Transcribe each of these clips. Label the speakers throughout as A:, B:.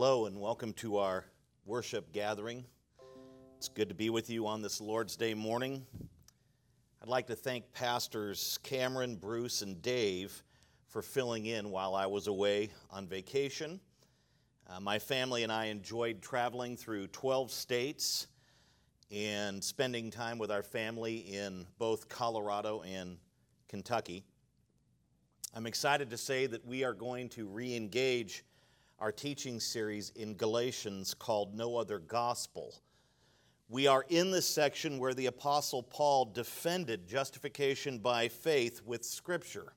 A: Hello, and welcome to our worship gathering. It's good to be with you on this Lord's Day morning. I'd like to thank Pastors Cameron, Bruce, and Dave for filling in while I was away on vacation. Uh, my family and I enjoyed traveling through 12 states and spending time with our family in both Colorado and Kentucky. I'm excited to say that we are going to re engage our teaching series in Galatians called No Other Gospel. We are in the section where the Apostle Paul defended justification by faith with Scripture.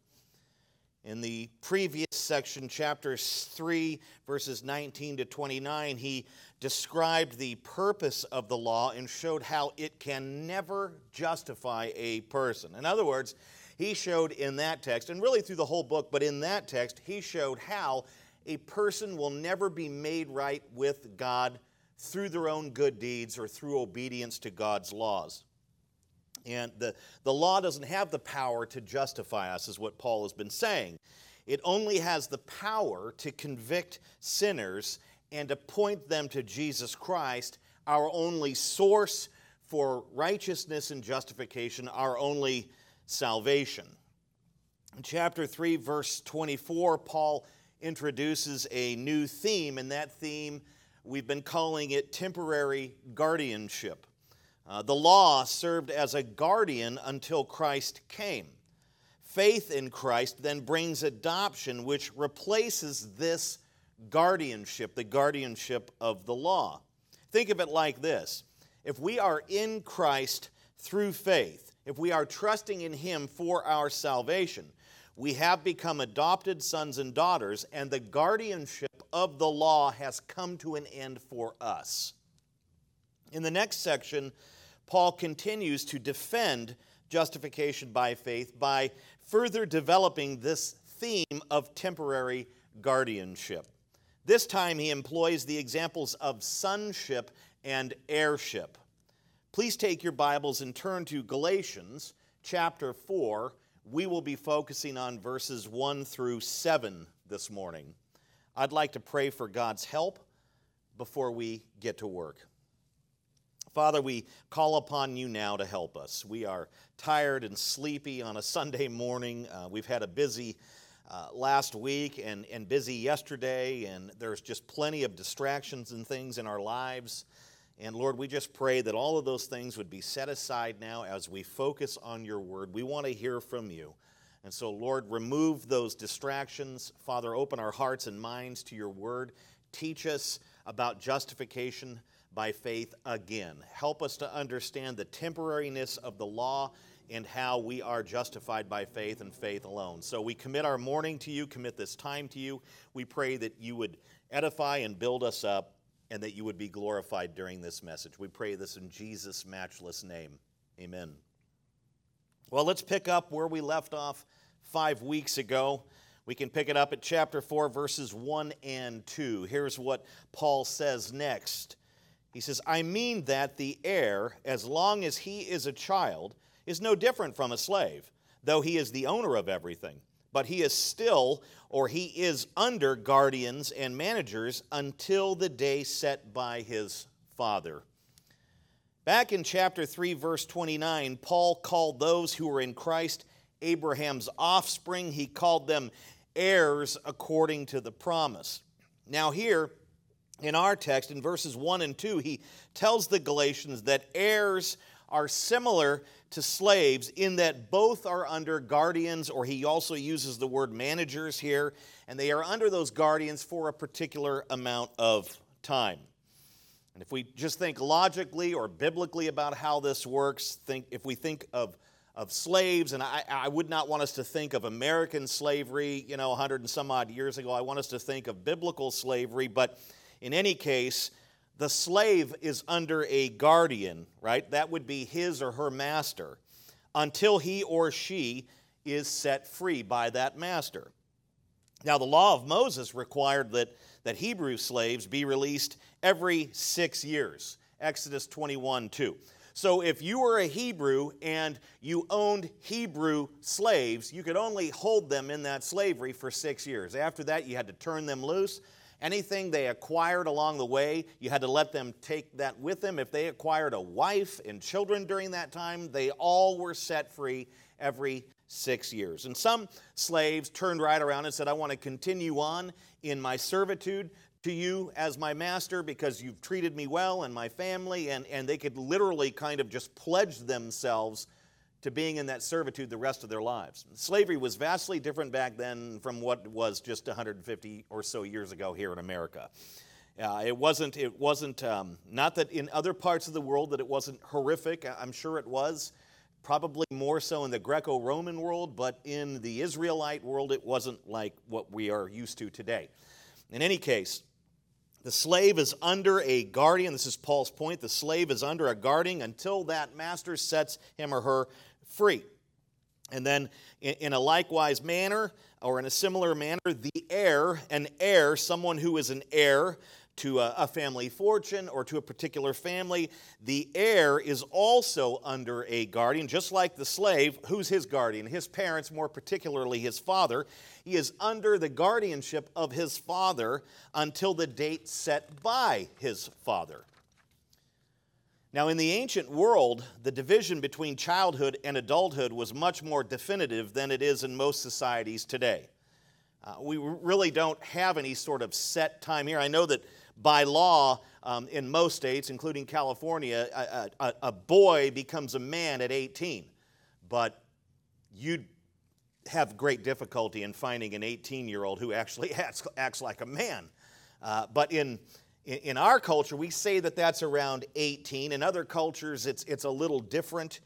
A: In the previous section, chapter 3, verses 19 to 29, he described the purpose of the law and showed how it can never justify a person. In other words, he showed in that text, and really through the whole book, but in that text, he showed how a person will never be made right with God through their own good deeds or through obedience to God's laws. And the, the law doesn't have the power to justify us, is what Paul has been saying. It only has the power to convict sinners and to point them to Jesus Christ, our only source for righteousness and justification, our only salvation. In chapter 3, verse 24, Paul introduces a new theme, and that theme we've been calling it temporary guardianship. Uh, the law served as a guardian until Christ came. Faith in Christ then brings adoption, which replaces this guardianship, the guardianship of the law. Think of it like this if we are in Christ through faith, if we are trusting in Him for our salvation, we have become adopted sons and daughters, and the guardianship of the law has come to an end for us. In the next section, Paul continues to defend justification by faith by further developing this theme of temporary guardianship. This time he employs the examples of sonship and heirship. Please take your Bibles and turn to Galatians chapter 4 we will be focusing on verses 1 through 7 this morning. I'd like to pray for God's help before we get to work. Father, we call upon you now to help us. We are tired and sleepy on a Sunday morning. Uh, we've had a busy uh, last week and, and busy yesterday, and there's just plenty of distractions and things in our lives. And Lord, we just pray that all of those things would be set aside now as we focus on your word. We want to hear from you. And so, Lord, remove those distractions. Father, open our hearts and minds to your word. Teach us about justification by faith again. Help us to understand the temporariness of the law and how we are justified by faith and faith alone. So we commit our morning to you, commit this time to you. We pray that you would edify and build us up and that you would be glorified during this message. We pray this in Jesus' matchless name. Amen. Well, let's pick up where we left off five weeks ago. We can pick it up at chapter 4, verses 1 and 2. Here's what Paul says next. He says, I mean that the heir, as long as he is a child, is no different from a slave, though he is the owner of everything but he is still or he is under guardians and managers until the day set by his father. Back in chapter 3, verse 29, Paul called those who were in Christ Abraham's offspring. He called them heirs according to the promise. Now, here in our text, in verses 1 and 2, he tells the Galatians that heirs are similar to slaves in that both are under guardians, or he also uses the word managers here, and they are under those guardians for a particular amount of time. And if we just think logically or biblically about how this works, think if we think of of slaves, and I, I would not want us to think of American slavery, you know, 100 and some odd years ago. I want us to think of biblical slavery, but in any case, the slave is under a guardian, right? That would be his or her master until he or she is set free by that master. Now, the law of Moses required that, that Hebrew slaves be released every six years. Exodus 21 2. So, if you were a Hebrew and you owned Hebrew slaves, you could only hold them in that slavery for six years. After that, you had to turn them loose Anything they acquired along the way, you had to let them take that with them. If they acquired a wife and children during that time, they all were set free every six years. And some slaves turned right around and said, I want to continue on in my servitude to you as my master because you've treated me well and my family. And, and they could literally kind of just pledge themselves to being in that servitude the rest of their lives. Slavery was vastly different back then from what was just 150 or so years ago here in America. Uh, it wasn't, it wasn't um, not that in other parts of the world that it wasn't horrific, I'm sure it was, probably more so in the Greco Roman world, but in the Israelite world, it wasn't like what we are used to today. In any case, the slave is under a guardian. This is Paul's point. The slave is under a guardian until that master sets him or her free. And then, in a likewise manner, or in a similar manner, the heir, an heir, someone who is an heir to a, family fortune or to a particular family, the heir is also under a guardian, just like the slave. Who's his guardian? His parents, more particularly his father. He is under the guardianship of his father until the date set by his father. Now, in the ancient world, the division between childhood and adulthood was much more definitive than it is in most societies today. Uh, we really don't have any sort of set time here. I know that by law, um, in most states, including California, a, a, a boy becomes a man at 18. But you'd have great difficulty in finding an 18 year old who actually acts, acts like a man. Uh, but in in our culture, we say that that's around 18. In other cultures, it's, it's a little different.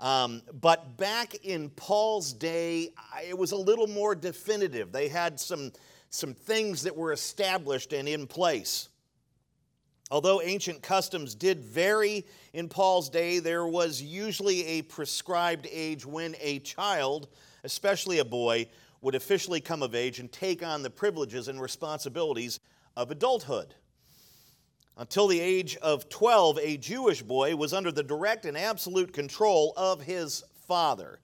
A: Um, but back in Paul's day, it was a little more definitive. They had some, some things that were established and in place. Although ancient customs did vary in Paul's day, there was usually a prescribed age when a child, especially a boy, would officially come of age and take on the privileges and responsibilities of adulthood. Until the age of 12, a Jewish boy was under the direct and absolute control of his father.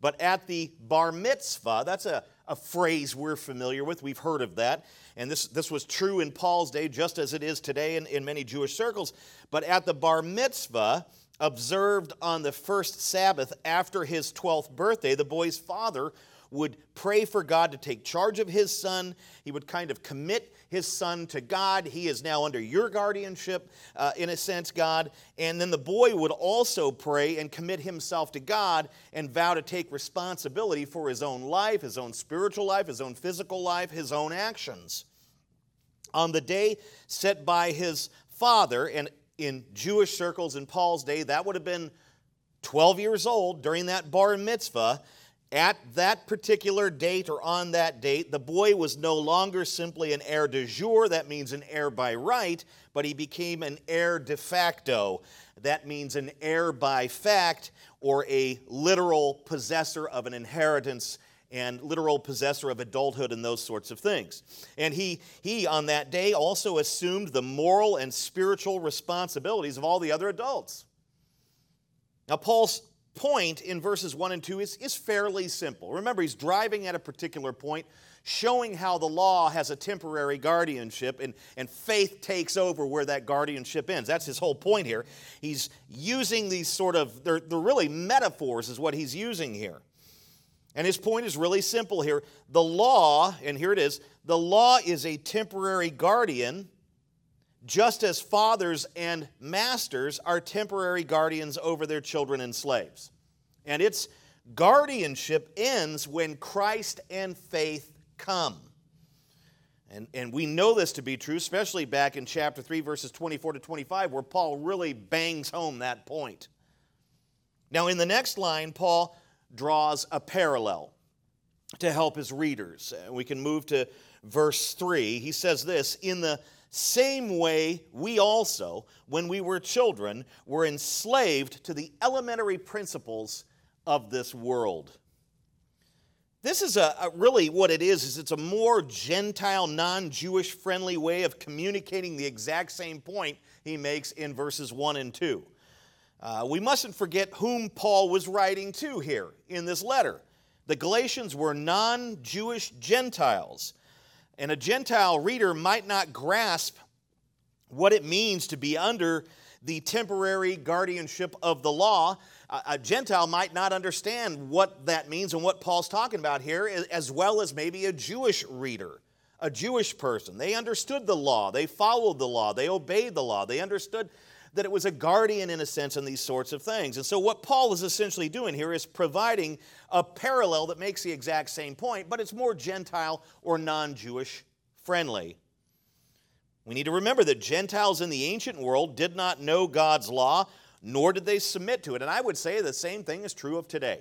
A: But at the bar mitzvah, that's a, a phrase we're familiar with, we've heard of that. And this, this was true in Paul's day, just as it is today in, in many Jewish circles. But at the bar mitzvah, observed on the first Sabbath after his 12th birthday, the boy's father would pray for God to take charge of his son. He would kind of commit his son to God. He is now under your guardianship, uh, in a sense, God. And then the boy would also pray and commit himself to God and vow to take responsibility for his own life, his own spiritual life, his own physical life, his own actions. On the day set by his father, and in Jewish circles in Paul's day, that would have been 12 years old during that bar mitzvah at that particular date or on that date, the boy was no longer simply an heir de jure, that means an heir by right, but he became an heir de facto. That means an heir by fact or a literal possessor of an inheritance and literal possessor of adulthood and those sorts of things. And he, he, on that day, also assumed the moral and spiritual responsibilities of all the other adults. Now, Paul's point in verses 1 and 2 is, is fairly simple. Remember, he's driving at a particular point, showing how the law has a temporary guardianship and, and faith takes over where that guardianship ends. That's his whole point here. He's using these sort of, they're, they're really metaphors, is what he's using here. And his point is really simple here. The law, and here it is, the law is a temporary guardian just as fathers and masters are temporary guardians over their children and slaves. And its guardianship ends when Christ and faith come. And, and we know this to be true, especially back in chapter 3, verses 24 to 25, where Paul really bangs home that point. Now, in the next line, Paul draws a parallel to help his readers. We can move to verse 3. He says this In the same way, we also, when we were children, were enslaved to the elementary principles of this world. This is a, a, really what it is is it's a more gentile non-jewish friendly way of communicating the exact same point he makes in verses 1 and 2 uh, we mustn't forget whom paul was writing to here in this letter. The galatians were non-jewish gentiles And a Gentile reader might not grasp what it means to be under the temporary guardianship of the law. A Gentile might not understand what that means and what Paul's talking about here, as well as maybe a Jewish reader, a Jewish person. They understood the law, they followed the law, they obeyed the law, they understood that it was a guardian in a sense in these sorts of things. And so, what Paul is essentially doing here is providing a parallel that makes the exact same point, but it's more Gentile or non Jewish friendly. We need to remember that Gentiles in the ancient world did not know God's law, nor did they submit to it. And I would say the same thing is true of today.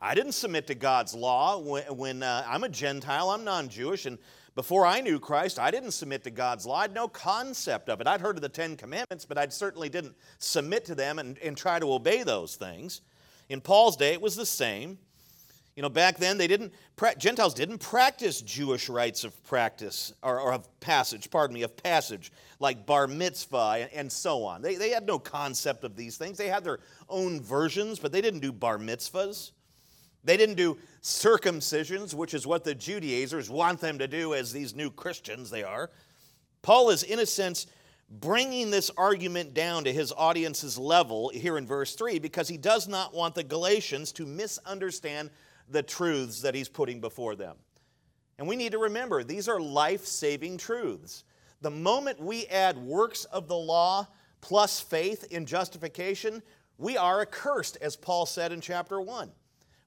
A: I didn't submit to God's law when, when uh, I'm a Gentile, I'm non Jewish, and before I knew Christ, I didn't submit to God's law. I had no concept of it. I'd heard of the Ten Commandments, but I certainly didn't submit to them and, and try to obey those things. In Paul's day, it was the same. You know, back then they didn't Gentiles didn't practice Jewish rites of practice or, or, of passage, pardon me, of passage like bar mitzvah and, and so on. They, they had no concept of these things. They had their own versions, but they didn't do bar mitzvahs. They didn't do circumcisions, which is what the Judaizers want them to do as these new Christians they are. Paul is, in a sense, bringing this argument down to his audience's level here in verse 3 because he does not want the Galatians to misunderstand the truths that he's putting before them. And we need to remember these are life saving truths. The moment we add works of the law plus faith in justification, we are accursed, as Paul said in chapter 1.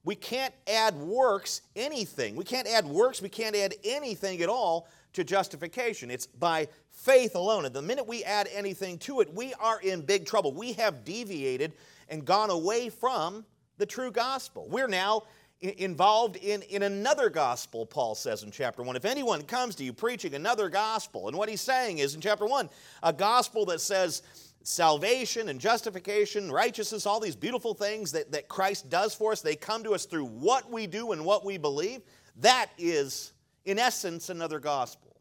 A: We can't add works anything. We can't add works, we can't add anything at all to justification. It's by faith alone. And the minute we add anything to it, we are in big trouble. We have deviated and gone away from the true gospel. We're now involved in, in another gospel, Paul says in chapter 1. If anyone comes to you preaching another gospel, and what he's saying is in chapter 1, a gospel that says salvation and justification, righteousness, all these beautiful things that, that Christ does for us, they come to us through what we do and what we believe. That is, in essence, another gospel.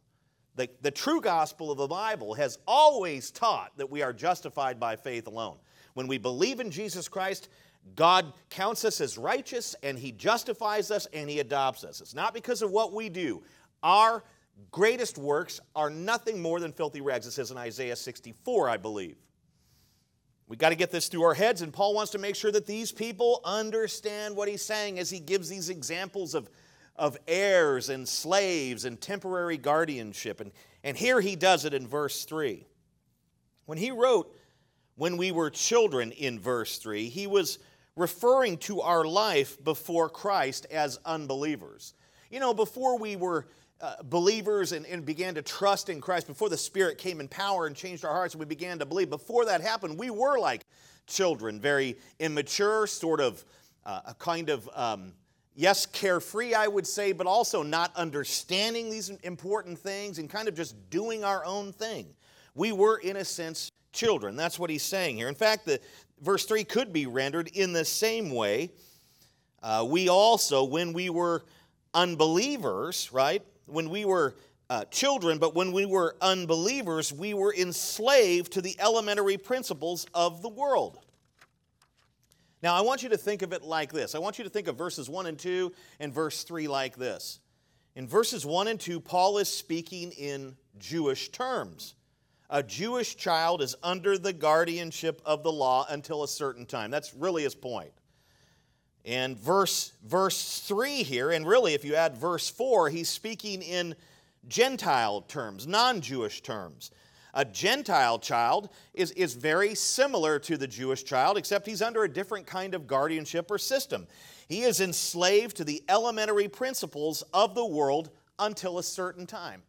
A: The, the true gospel of the Bible has always taught that we are justified by faith alone. When we believe in Jesus Christ, God counts us as righteous and He justifies us and He adopts us. It's not because of what we do. Our greatest works are nothing more than filthy rags. It says in Isaiah 64, I believe. We got to get this through our heads, and Paul wants to make sure that these people understand what he's saying as he gives these examples of, of heirs and slaves and temporary guardianship. And, and here he does it in verse 3. When he wrote, When we were children in verse 3, he was referring to our life before Christ as unbelievers. You know, before we were uh, believers and, and, began to trust in Christ, before the Spirit came in power and changed our hearts and we began to believe, before that happened, we were like children, very immature, sort of uh, a kind of, um, yes, carefree, I would say, but also not understanding these important things and kind of just doing our own thing. We were, in a sense, children. That's what he's saying here. In fact, the, verse 3 could be rendered in the same way. Uh, we also, when we were unbelievers, right? When we were uh, children, but when we were unbelievers, we were enslaved to the elementary principles of the world. Now, I want you to think of it like this. I want you to think of verses 1 and 2 and verse 3 like this. In verses 1 and 2, Paul is speaking in Jewish terms a Jewish child is under the guardianship of the law until a certain time. That's really his point. And verse, verse 3 here, and really if you add verse 4, he's speaking in Gentile terms, non Jewish terms. A Gentile child is, is very similar to the Jewish child, except he's under a different kind of guardianship or system. He is enslaved to the elementary principles of the world until a certain time.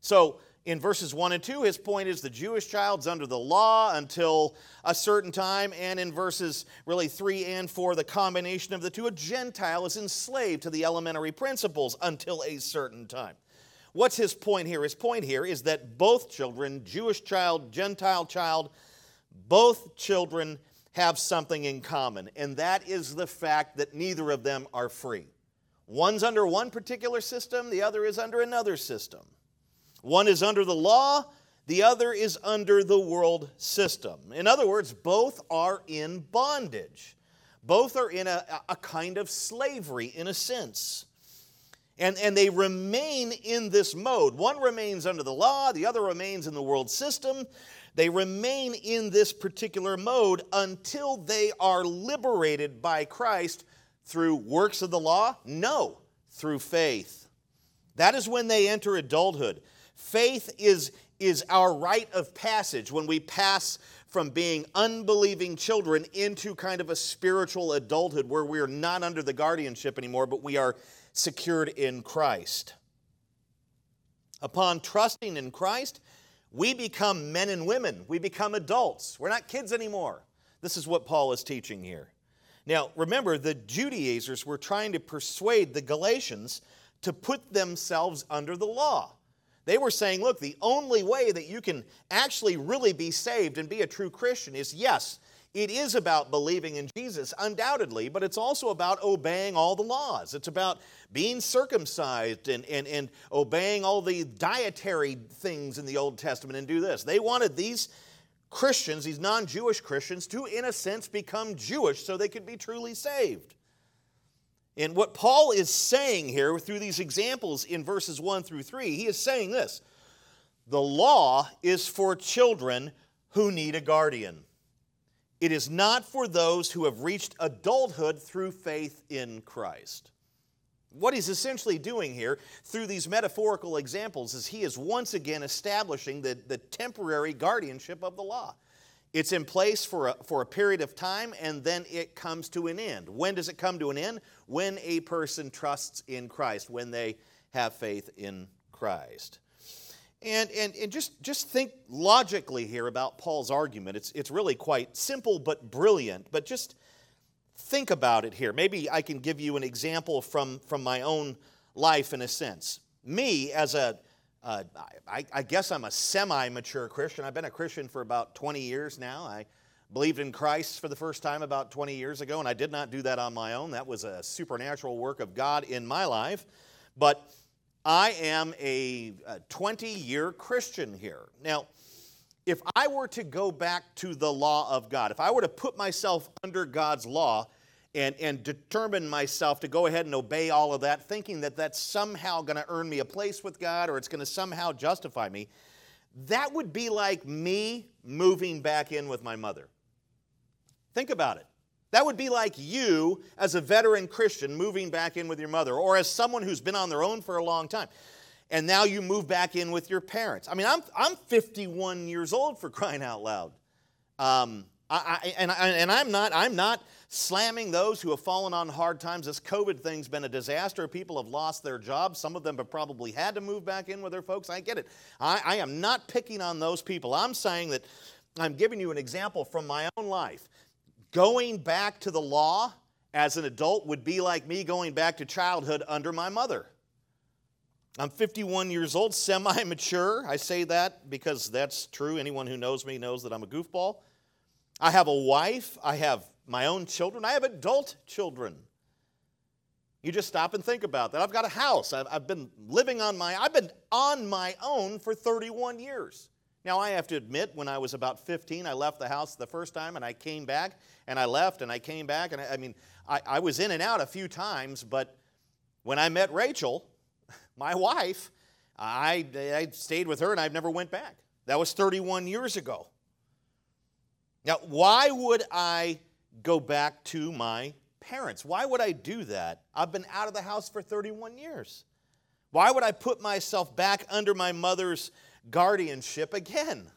A: So, in verses 1 and 2, his point is the Jewish child's under the law until a certain time. And in verses really 3 and 4, the combination of the two, a Gentile is enslaved to the elementary principles until a certain time. What's his point here? His point here is that both children, Jewish child, Gentile child, both children have something in common, and that is the fact that neither of them are free. One's under one particular system, the other is under another system. One is under the law, the other is under the world system. In other words, both are in bondage. Both are in a, a kind of slavery, in a sense. And, and they remain in this mode. One remains under the law, the other remains in the world system. They remain in this particular mode until they are liberated by Christ through works of the law? No, through faith. That is when they enter adulthood. Faith is, is our rite of passage when we pass from being unbelieving children into kind of a spiritual adulthood where we are not under the guardianship anymore, but we are secured in Christ. Upon trusting in Christ, we become men and women. We become adults. We're not kids anymore. This is what Paul is teaching here. Now, remember, the Judaizers were trying to persuade the Galatians to put themselves under the law. They were saying, look, the only way that you can actually really be saved and be a true Christian is yes, it is about believing in Jesus, undoubtedly, but it's also about obeying all the laws. It's about being circumcised and, and, and obeying all the dietary things in the Old Testament and do this. They wanted these Christians, these non Jewish Christians, to, in a sense, become Jewish so they could be truly saved. And what Paul is saying here through these examples in verses 1 through 3, he is saying this the law is for children who need a guardian. It is not for those who have reached adulthood through faith in Christ. What he's essentially doing here through these metaphorical examples is he is once again establishing the, the temporary guardianship of the law. It's in place for a, for a period of time and then it comes to an end. When does it come to an end? When a person trusts in Christ, when they have faith in Christ. And, and, and just, just think logically here about Paul's argument. It's, it's really quite simple but brilliant. But just think about it here. Maybe I can give you an example from, from my own life in a sense. Me, as a, uh, I, I guess I'm a semi mature Christian. I've been a Christian for about 20 years now. I believed in Christ for the first time about 20 years ago, and I did not do that on my own. That was a supernatural work of God in my life. But I am a 20 year Christian here. Now, if I were to go back to the law of God, if I were to put myself under God's law and, and determine myself to go ahead and obey all of that, thinking that that's somehow going to earn me a place with God or it's going to somehow justify me, that would be like me moving back in with my mother. Think about it. That would be like you, as a veteran Christian, moving back in with your mother, or as someone who's been on their own for a long time. And now you move back in with your parents. I mean, I'm, I'm 51 years old for crying out loud. Um, I, I, and, I, and I'm not, I'm not slamming those who have fallen on hard times. This COVID thing's been a disaster. People have lost their jobs. Some of them have probably had to move back in with their folks. I get it. I, I am not picking on those people. I'm saying that I'm giving you an example from my own life. Going back to the law as an adult would be like me going back to childhood under my mother. I'm 51 years old, semi mature. I say that because that's true. Anyone who knows me knows that I'm a goofball. I have a wife, I have my own children, I have adult children. You just stop and think about that. I've got a house. I've, I've been living on my I've been on my own for 31 years. Now, I have to admit, when I was about 15, I left the house the first time and I came back and I left and I came back. And I, I mean, I, I, was in and out a few times, but when I met Rachel, my wife, I, I stayed with her and I've never went back. That was 31 years ago. Now, why would I go back to my parents? Why would I do that? I've been out of the house for 31 years. Why would I put myself back under my mother's guardianship again.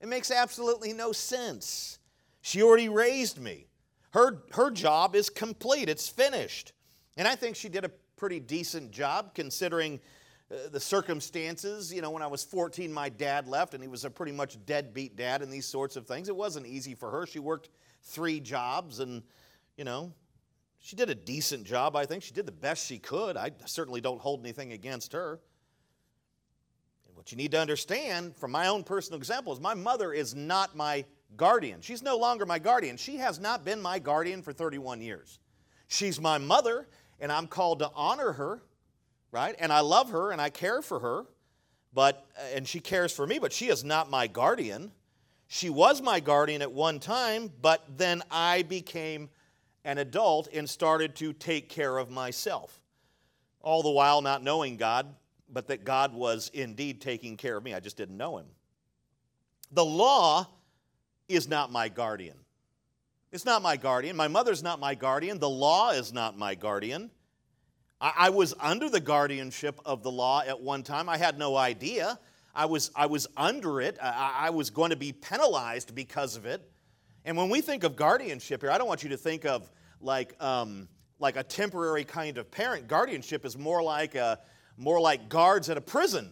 A: It makes absolutely no sense. She already raised me. Her, her job is complete, it's finished. And I think she did a pretty decent job considering uh, the circumstances. You know, when I was 14, my dad left, and he was a pretty much deadbeat dad and these sorts of things. It wasn't easy for her. She worked three jobs, and, you know, she did a decent job, I think. She did the best she could. I certainly don't hold anything against her. And What you need to understand from my own personal example is my mother is not my guardian. She's no longer my guardian. She has not been my guardian for 31 years. She's my mother, and I'm called to honor her, right? And I love her and I care for her, but and she cares for me, but she is not my guardian. She was my guardian at one time, but then I became an adult and started to take care of myself. all the while not knowing God, but that God was indeed taking care of me. I just didn't know Him. The law is not my guardian. It's not my guardian. My mother's not my guardian. The law is not my guardian. I, I was under the guardianship of the law at one time. I had no idea. I was, I was under it. I, I was going to be penalized because of it. And when we think of guardianship here, I don't want you to think of like, um, like a temporary kind of parent. Guardianship is more like, a, more like guards at a prison.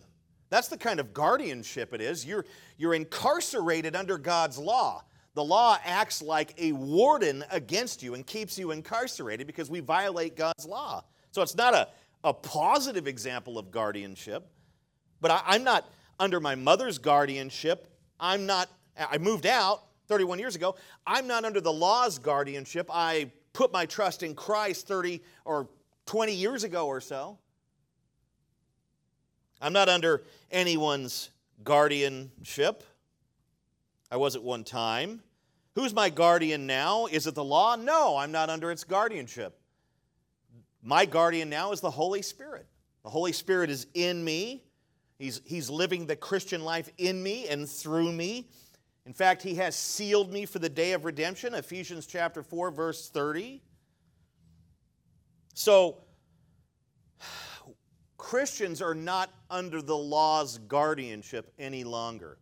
A: That's the kind of guardianship it is. You're, you're incarcerated under God's law. The law acts like a warden against you and keeps you incarcerated because we violate God's law. So it's not a, a positive example of guardianship, but I, I'm not under my mother's guardianship. I'm not, I moved out 31 years ago. I'm not under the law's guardianship. I put my trust in Christ 30 or 20 years ago or so. I'm not under anyone's guardianship. I was at one time. Who's my guardian now? Is it the law? No, I'm not under its guardianship. My guardian now is the Holy Spirit. The Holy Spirit is in me. He's, he's living the Christian life in me and through me. In fact, he has sealed me for the day of redemption, Ephesians chapter 4, verse 30. So, Christians are not under the law's guardianship any longer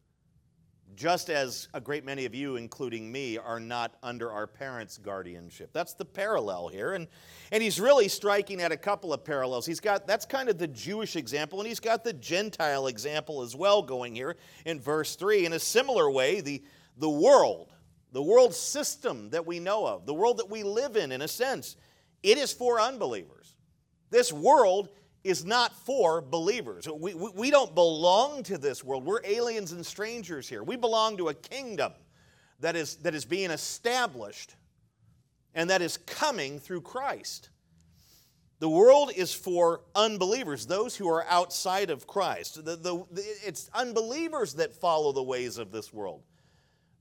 A: just as a great many of you, including me, are not under our parents' guardianship. That's the parallel here. And, and he's really striking at a couple of parallels. He's got that's kind of the Jewish example, and he's got the Gentile example as well going here in verse 3. In a similar way, the, the world, the world system that we know of, the world that we live in, in a sense, it is for unbelievers. This world is not for believers. We, we, we, don't belong to this world. We're aliens and strangers here. We belong to a kingdom that is, that is being established and that is coming through Christ. The world is for unbelievers, those who are outside of Christ. The, the, it's unbelievers that follow the ways of this world,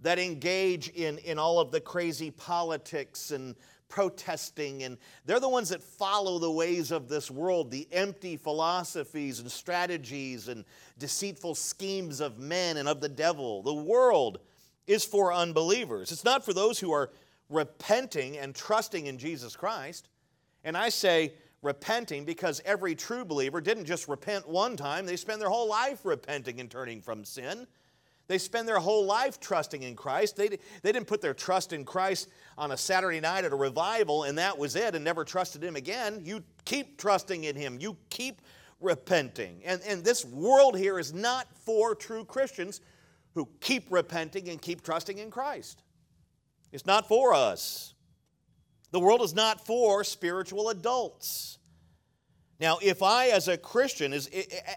A: that engage in, in all of the crazy politics and protesting, and they're the ones that follow the ways of this world, the empty philosophies and strategies and deceitful schemes of men and of the devil. The world is for unbelievers, it's not for those who are repenting and trusting in Jesus Christ. And I say, repenting because every true believer didn't just repent one time, they spend their whole life repenting and turning from sin. They spend their whole life trusting in Christ. They, they didn't put their trust in Christ on a Saturday night at a revival and that was it and never trusted Him again. You keep trusting in Him. You keep repenting. And, and this world here is not for true Christians who keep repenting and keep trusting in Christ. It's not for us. The world is not for spiritual adults. Now, if I, as a Christian, is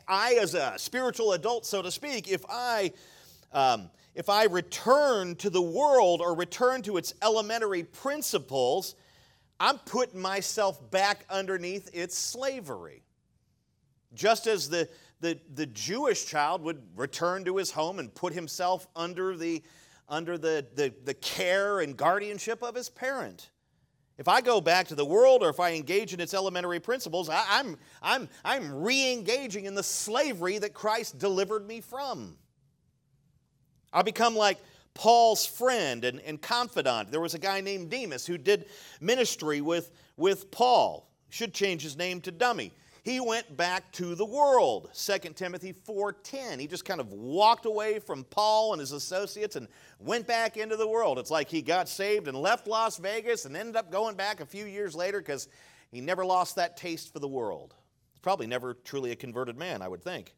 A: I, as a spiritual adult, so to speak, if I um, if I return to the world or return to its elementary principles, I'm putting myself back underneath its slavery. Just as the, the, the Jewish child would return to his home and put himself under the, under the, the, the care and guardianship of his parent. If I go back to the world or if I engage in its elementary principles, I, I'm, I'm, I'm re engaging in the slavery that Christ delivered me from. I become like Paul's friend and, and confidant. There was a guy named Demas who did ministry with, with Paul. Should change his name to Dummy. He went back to the world. 2 Timothy 4:10. He just kind of walked away from Paul and his associates and went back into the world. It's like he got saved and left Las Vegas and ended up going back a few years later because he never lost that taste for the world. Probably never truly a converted man, I would think.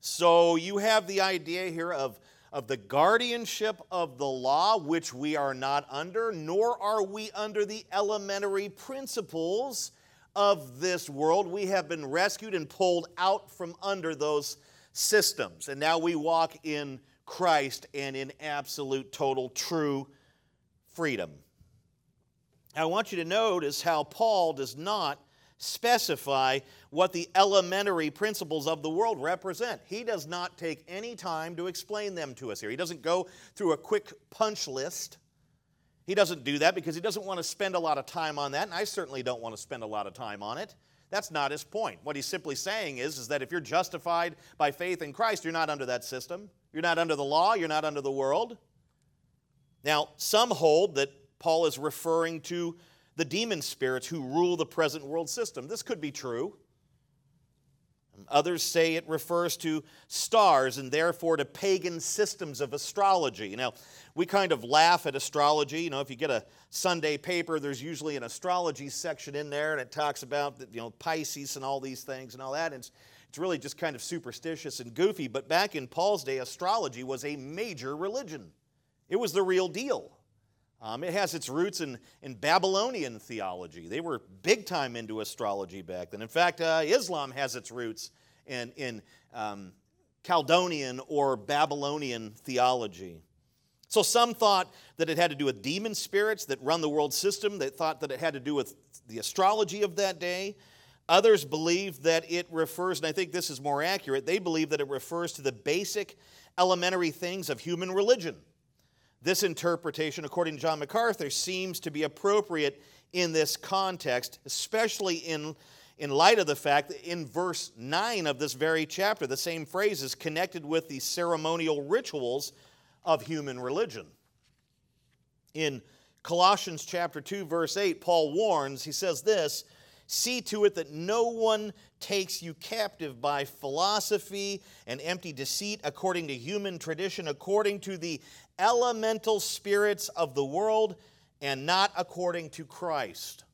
A: So you have the idea here of, of the guardianship of the law, which we are not under, nor are we under the elementary principles of this world. We have been rescued and pulled out from under those systems. And now we walk in Christ and in absolute, total, true freedom. I want you to notice how Paul does not specify what the elementary principles of the world represent. He does not take any time to explain them to us here. He doesn't go through a quick punch list. He doesn't do that because he doesn't want to spend a lot of time on that, and I certainly don't want to spend a lot of time on it. That's not his point. What he's simply saying is, is that if you're justified by faith in Christ, you're not under that system. You're not under the law, you're not under the world. Now, some hold that Paul is referring to the demon spirits who rule the present world system. This could be true. Others say it refers to stars and therefore to pagan systems of astrology. Now, we kind of laugh at astrology. You know, if you get a Sunday paper, there's usually an astrology section in there and it talks about, you know, Pisces and all these things and all that. And it's, it's really just kind of superstitious and goofy. But back in Paul's day, astrology was a major religion, it was the real deal. Um, it has its roots in, in Babylonian theology. They were big time into astrology back then. In fact, uh, Islam has its roots in, in um, Chaldean or Babylonian theology. So some thought that it had to do with demon spirits that run the world system. They thought that it had to do with the astrology of that day. Others believe that it refers, and I think this is more accurate, they believe that it refers to the basic elementary things of human religion. This interpretation, according to John MacArthur, seems to be appropriate in this context, especially in, in light of the fact that in verse 9 of this very chapter, the same phrase is connected with the ceremonial rituals of human religion. In Colossians chapter 2 verse 8, Paul warns, he says this, see to it that no one takes you captive by philosophy and empty deceit according to human tradition, according to the elemental spirits of the world and not according to Christ.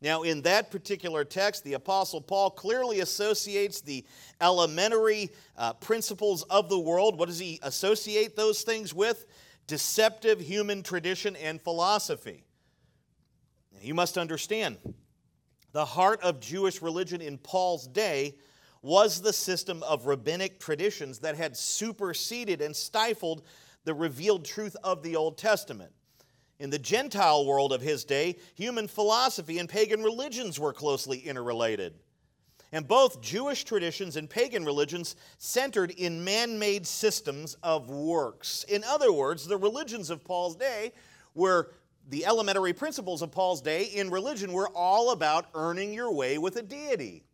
A: Now, in that particular text, the Apostle Paul clearly associates the elementary uh, principles of the world. What does he associate those things with? Deceptive human tradition and philosophy. You must understand, the heart of Jewish religion in Paul's day was the system of rabbinic traditions that had superseded and stifled the revealed truth of the Old Testament. In the Gentile world of his day, human philosophy and pagan religions were closely interrelated. And both Jewish traditions and pagan religions centered in man made systems of works. In other words, the religions of Paul's day were the elementary principles of Paul's day in religion were all about earning your way with a deity.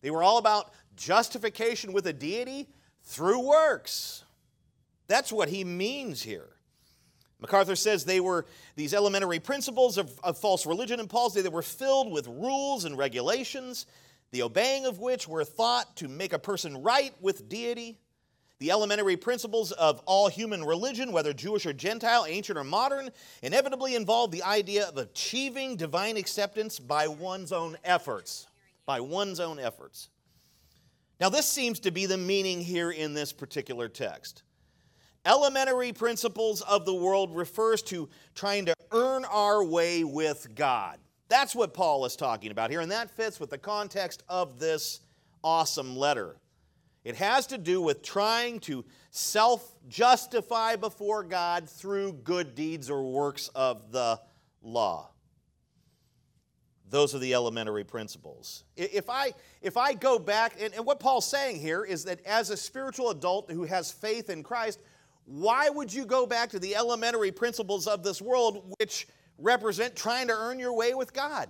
A: They were all about justification with a deity through works. That's what he means here. MacArthur says they were these elementary principles of, of false religion in Paul's day that were filled with rules and regulations, the obeying of which were thought to make a person right with deity. The elementary principles of all human religion, whether Jewish or Gentile, ancient or modern, inevitably involve the idea of achieving divine acceptance by one's own efforts. By one's own efforts. Now, this seems to be the meaning here in this particular text elementary principles of the world refers to trying to earn our way with God. That's what Paul is talking about here, and that fits with the context of this awesome letter. It has to do with trying to self justify before God through good deeds or works of the law. Those are the elementary principles. If I, if I go back, and, and what Paul's saying here is that as a spiritual adult who has faith in Christ, why would you go back to the elementary principles of this world, which represent trying to earn your way with God?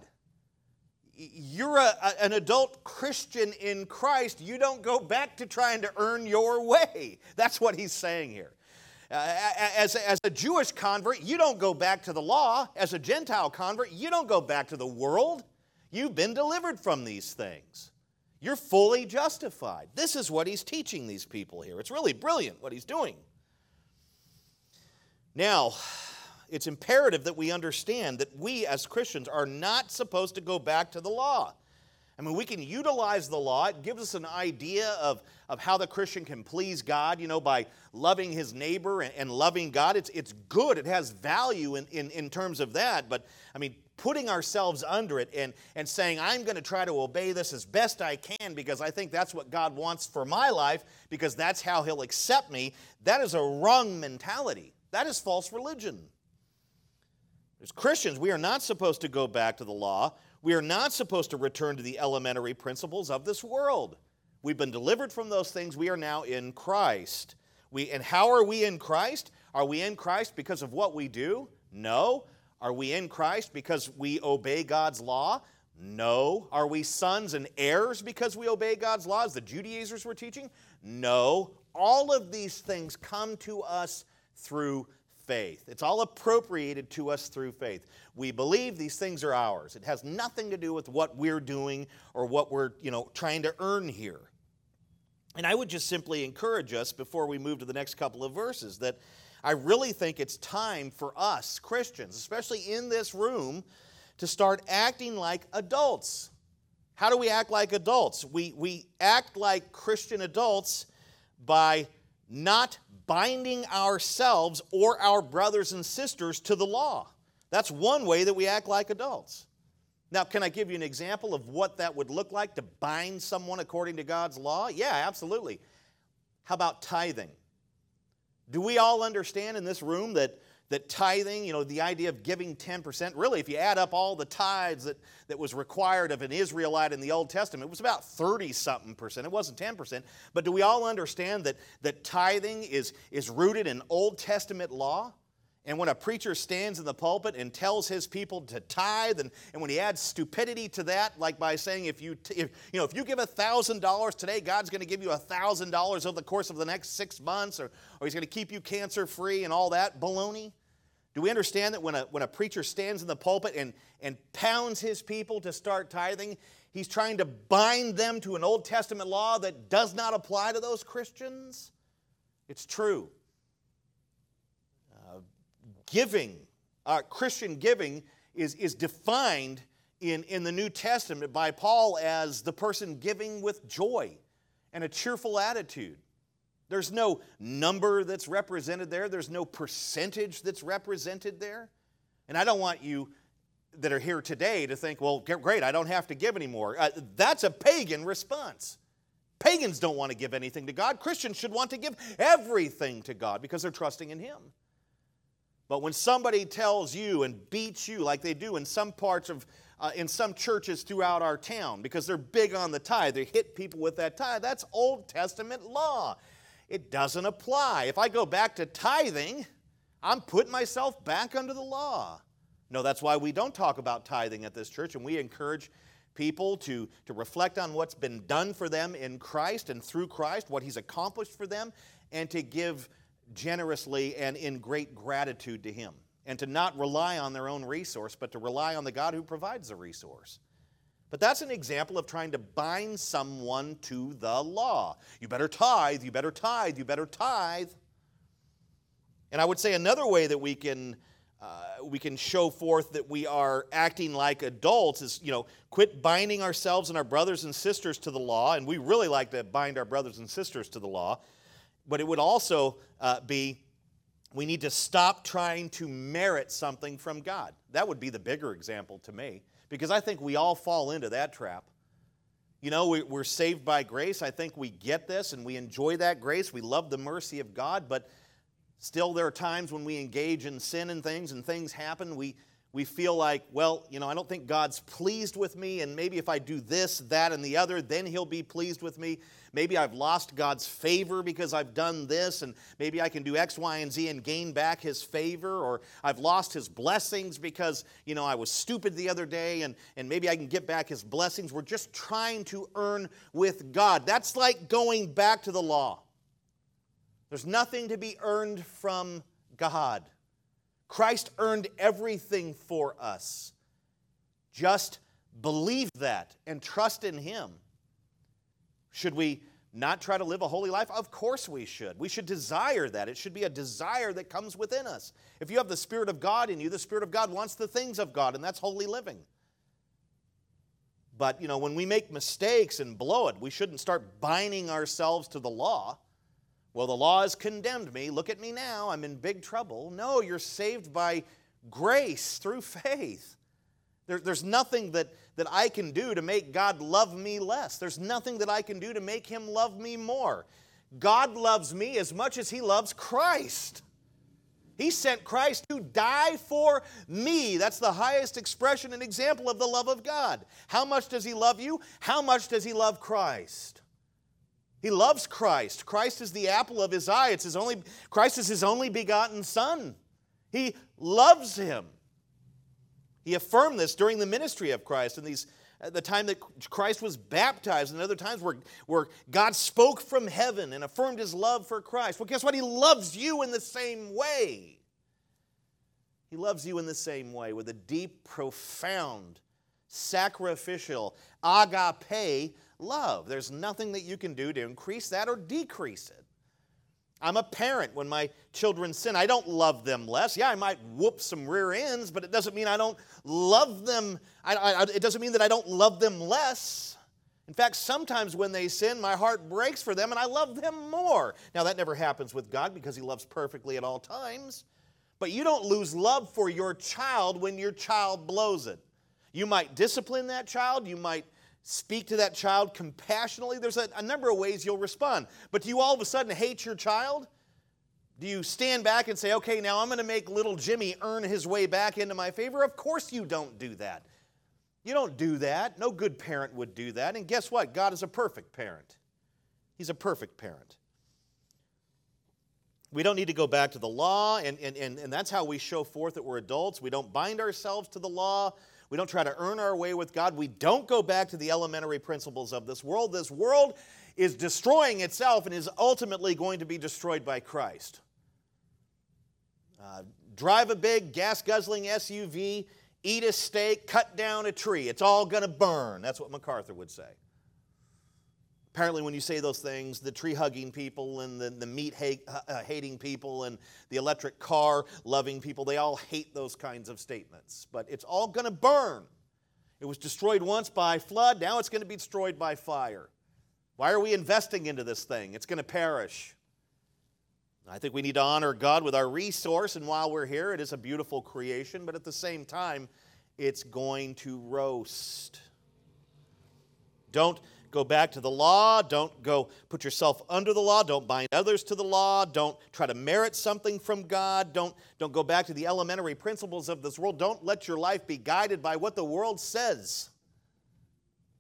A: You're a, an adult Christian in Christ. You don't go back to trying to earn your way. That's what he's saying here. Uh, as, as a Jewish convert, you don't go back to the law. As a Gentile convert, you don't go back to the world. You've been delivered from these things. You're fully justified. This is what he's teaching these people here. It's really brilliant what he's doing. Now, it's imperative that we understand that we as Christians are not supposed to go back to the law. I mean, we can utilize the law. It gives us an idea of, of how the Christian can please God, you know, by loving his neighbor and, and loving God. It's, it's good, it has value in, in, in terms of that. But, I mean, putting ourselves under it and, and saying, I'm going to try to obey this as best I can because I think that's what God wants for my life because that's how he'll accept me, that is a wrong mentality. That is false religion. As Christians, we are not supposed to go back to the law. We are not supposed to return to the elementary principles of this world. We've been delivered from those things. We are now in Christ. We, and how are we in Christ? Are we in Christ because of what we do? No. Are we in Christ because we obey God's law? No. Are we sons and heirs because we obey God's laws? The Judaizers were teaching? No. All of these things come to us through faith. It's all appropriated to us through faith. We believe these things are ours. It has nothing to do with what we're doing or what we're, you know, trying to earn here. And I would just simply encourage us before we move to the next couple of verses that I really think it's time for us, Christians, especially in this room, to start acting like adults. How do we act like adults? We, we act like Christian adults by not binding ourselves or our brothers and sisters to the law. That's one way that we act like adults. Now, can I give you an example of what that would look like to bind someone according to God's law? Yeah, absolutely. How about tithing? Do we all understand in this room that that tithing, you know, the idea of giving 10%, really, if you add up all the tithes that, that was required of an Israelite in the Old Testament, it was about 30 something percent. It wasn't 10%. But do we all understand that, that tithing is, is rooted in Old Testament law? And when a preacher stands in the pulpit and tells his people to tithe, and, and when he adds stupidity to that, like by saying, if you, if, you, know, if you give $1,000 today, God's going to give you $1,000 over the course of the next six months, or, or he's going to keep you cancer free and all that baloney. Do we understand that when a, when a preacher stands in the pulpit and, and pounds his people to start tithing, he's trying to bind them to an Old Testament law that does not apply to those Christians? It's true giving, uh, Christian giving, is, is defined in, in the New Testament by Paul as the person giving with joy and a cheerful attitude. There's no number that's represented there, there's no percentage that's represented there. And I don't want you that are here today to think, well, great, I don't have to give anymore. Uh, that's a pagan response. Pagans don't want to give anything to God. Christians should want to give everything to God because they're trusting in Him. But when somebody tells you and beats you like they do in some parts of, uh, in some churches throughout our town, because they're big on the tithe, they hit people with that tithe, that's Old Testament law. It doesn't apply. If I go back to tithing, I'm putting myself back under the law. No, that's why we don't talk about tithing at this church, and we encourage people to, to reflect on what's been done for them in Christ and through Christ, what He's accomplished for them, and to give generously and in great gratitude to Him. And to not rely on their own resource, but to rely on the God who provides the resource. But that's an example of trying to bind someone to the law. You better tithe, you better tithe, you better tithe. And I would say another way that we can, uh, we can show forth that we are acting like adults is, you know, quit binding ourselves and our brothers and sisters to the law. And we really like to bind our brothers and sisters to the law. But it would also uh, be we need to stop trying to merit something from God. That would be the bigger example to me, because I think we all fall into that trap. You know, we're saved by grace. I think we get this and we enjoy that grace. We love the mercy of God, but still, there are times when we engage in sin and things and things happen. We, we feel like, well, you know, I don't think God's pleased with me, and maybe if I do this, that, and the other, then He'll be pleased with me. Maybe I've lost God's favor because I've done this, and maybe I can do X, Y, and Z and gain back His favor, or I've lost His blessings because, you know, I was stupid the other day, and, and maybe I can get back His blessings. We're just trying to earn with God. That's like going back to the law. There's nothing to be earned from God. Christ earned everything for us. Just believe that and trust in Him. Should we not try to live a holy life? Of course we should. We should desire that. It should be a desire that comes within us. If you have the Spirit of God in you, the Spirit of God wants the things of God, and that's holy living. But, you know, when we make mistakes and blow it, we shouldn't start binding ourselves to the law. Well, the law has condemned me. Look at me now. I'm in big trouble. No, you're saved by grace through faith. There, there's nothing that, that I can do to make God love me less. There's nothing that I can do to make Him love me more. God loves me as much as He loves Christ. He sent Christ to die for me. That's the highest expression and example of the love of God. How much does He love you? How much does He love Christ? He loves Christ. Christ is the apple of His eye. It's his only, Christ is His only begotten Son. He loves Him. He affirmed this during the ministry of Christ and these uh, the time that Christ was baptized, and other times where, where God spoke from heaven and affirmed his love for Christ. Well, guess what? He loves you in the same way. He loves you in the same way with a deep, profound, sacrificial, agape love. There's nothing that you can do to increase that or decrease it. I'm a parent when my children sin. I don't love them less. Yeah, I might whoop some rear ends, but it doesn't mean I don't love them. I, I, it doesn't mean that I don't love them less. In fact, sometimes when they sin, my heart breaks for them and I love them more. Now, that never happens with God because He loves perfectly at all times. But you don't lose love for your child when your child blows it. You might discipline that child, you might speak to that child compassionately. There's a, a, number of ways you'll respond. But do you all of a sudden hate your child? Do you stand back and say, okay, now I'm going to make little Jimmy earn his way back into my favor? Of course you don't do that. You don't do that. No good parent would do that. And guess what? God is a perfect parent. He's a perfect parent. We don't need to go back to the law, and, and, and, and that's how we show forth that we're adults. We don't bind ourselves to the law. We don't try to earn our way with God. We don't go back to the elementary principles of this world. This world is destroying itself and is ultimately going to be destroyed by Christ. Uh, drive a big gas guzzling SUV, eat a steak, cut down a tree. It's all going to burn. That's what MacArthur would say. Apparently, when you say those things, the tree hugging people and the, the meat uh, hating people and the electric car loving people, they all hate those kinds of statements. But it's all going to burn. It was destroyed once by flood, now it's going to be destroyed by fire. Why are we investing into this thing? It's going to perish. I think we need to honor God with our resource, and while we're here, it is a beautiful creation, but at the same time, it's going to roast. Don't go back to the law. Don't go put yourself under the law. Don't bind others to the law. Don't try to merit something from God. Don't, don't go back to the elementary principles of this world. Don't let your life be guided by what the world says.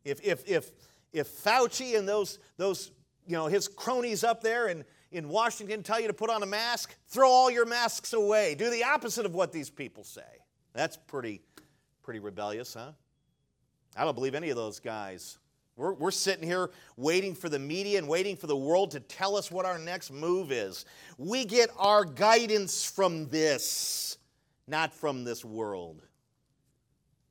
A: If, if, if, if Fauci and those, those, you know, his cronies up there in, in Washington tell you to put on a mask, throw all your masks away. Do the opposite of what these people say. That's pretty, pretty rebellious, huh? I don't believe any of those guys. We're, we're sitting here waiting for the media and waiting for the world to tell us what our next move is. We get our guidance from this, not from this world.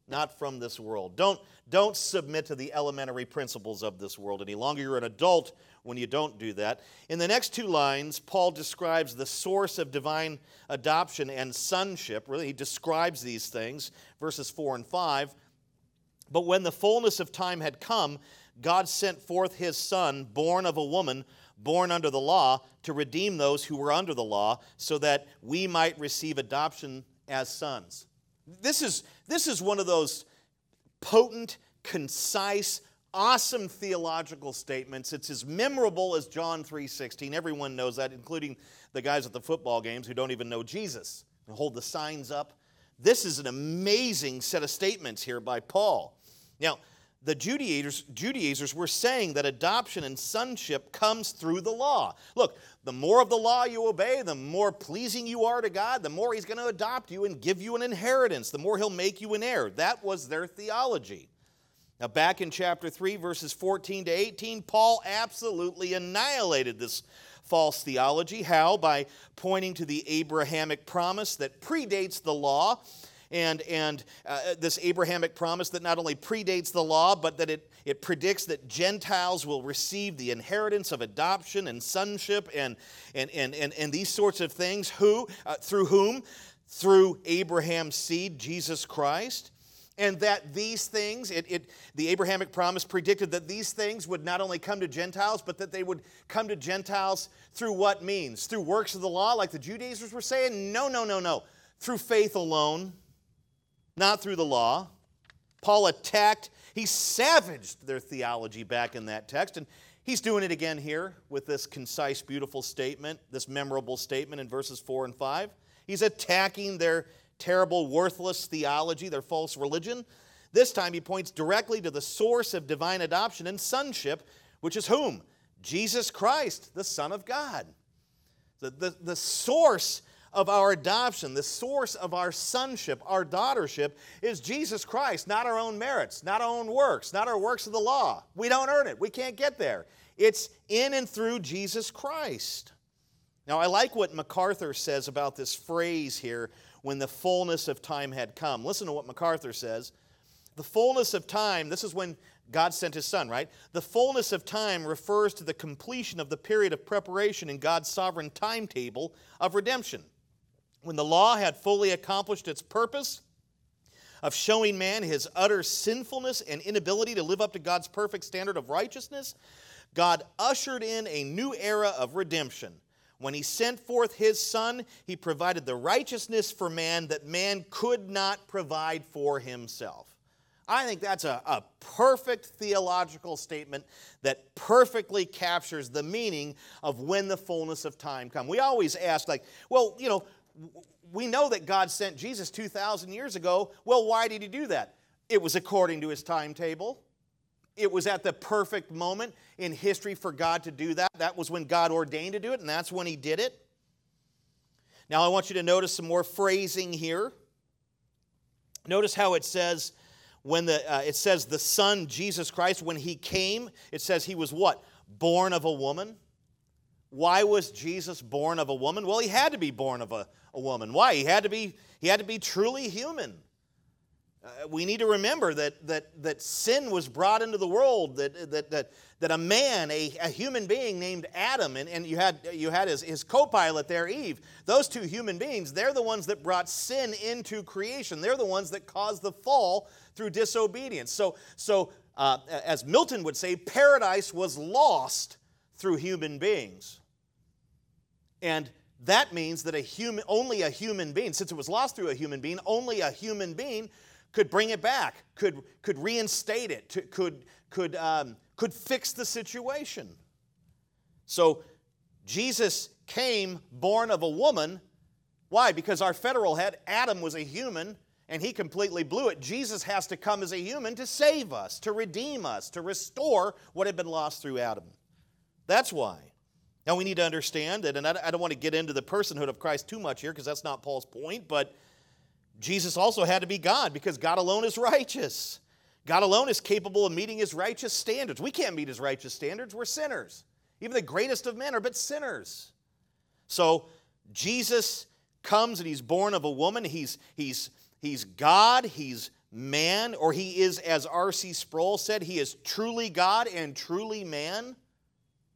A: Not from this world. Don't, don't submit to the elementary principles of this world any longer. You're an adult when you don't do that. In the next two lines, Paul describes the source of divine adoption and sonship. Really, he describes these things, verses 4 and 5. But when the fullness of time had come, God sent forth his Son, born of a woman, born under the law, to redeem those who were under the law, so that we might receive adoption as sons. This is, this is one of those potent, concise, awesome theological statements. It's as memorable as John 3:16. Everyone knows that, including the guys at the football games who don't even know Jesus and hold the signs up. This is an amazing set of statements here by Paul. Now, the Judaizers, Judaizers were saying that adoption and sonship comes through the law. Look, the more of the law you obey, the more pleasing you are to God, the more He's going to adopt you and give you an inheritance, the more He'll make you an heir. That was their theology. Now, back in chapter 3, verses 14 to 18, Paul absolutely annihilated this false theology. How? By pointing to the Abrahamic promise that predates the law and, and uh, this Abrahamic promise that not only predates the law, but that it, it predicts that Gentiles will receive the inheritance of adoption and sonship and, and, and, and, and these sorts of things. Who? Uh, through whom? Through Abraham's seed, Jesus Christ and that these things, it, it, the Abrahamic promise predicted that these things would not only come to Gentiles, but that they would come to Gentiles through what means? Through works of the law, like the Judaizers were saying? No, no, no, no. Through faith alone not through the law. Paul attacked, he savaged their theology back in that text, and he's doing it again here with this concise, beautiful statement, this memorable statement in verses 4 and 5. He's attacking their terrible, worthless theology, their false religion. This time he points directly to the source of divine adoption and sonship, which is whom? Jesus Christ, the Son of God. The, the, the source of our adoption, the source of our sonship, our daughtership, is Jesus Christ, not our own merits, not our own works, not our works of the law. We don't earn it, we can't get there. It's in and through Jesus Christ. Now, I like what MacArthur says about this phrase here when the fullness of time had come. Listen to what MacArthur says. The fullness of time, this is when God sent his son, right? The fullness of time refers to the completion of the period of preparation in God's sovereign timetable of redemption. When the law had fully accomplished its purpose of showing man his utter sinfulness and inability to live up to God's perfect standard of righteousness, God ushered in a new era of redemption. When he sent forth his son, he provided the righteousness for man that man could not provide for himself. I think that's a, a perfect theological statement that perfectly captures the meaning of when the fullness of time come. We always ask, like, well, you know, we know that God sent Jesus 2,000 years ago. Well, why did he do that? It was according to his timetable. It was at the perfect moment in history for God to do that. That was when God ordained to do it, and that's when he did it. Now, I want you to notice some more phrasing here. Notice how it says, when the, uh, it says the Son, Jesus Christ, when he came, it says he was what? Born of a woman. Why was Jesus born of a woman? Well, he had to be born of a, a woman. Why? He had to be, he had to be truly human. Uh, we need to remember that, that, that sin was brought into the world, that, that, that, that a man, a, a human being named Adam, and, and you had, you had his, his co pilot there, Eve, those two human beings, they're the ones that brought sin into creation. They're the ones that caused the fall through disobedience. So, so uh, as Milton would say, paradise was lost through human beings. And that means that a human, only a human being, since it was lost through a human being, only a human being could bring it back, could, could reinstate it, could, could, um, could fix the situation. So Jesus came born of a woman. Why? Because our federal head, Adam, was a human and he completely blew it. Jesus has to come as a human to save us, to redeem us, to restore what had been lost through Adam. That's why. Now we need to understand that, and I don't want to get into the personhood of Christ too much here because that's not Paul's point, but Jesus also had to be God because God alone is righteous. God alone is capable of meeting his righteous standards. We can't meet his righteous standards, we're sinners. Even the greatest of men are but sinners. So Jesus comes and he's born of a woman. He's, he's He's God, he's man, or he is, as R.C. Sproul said, he is truly God and truly man.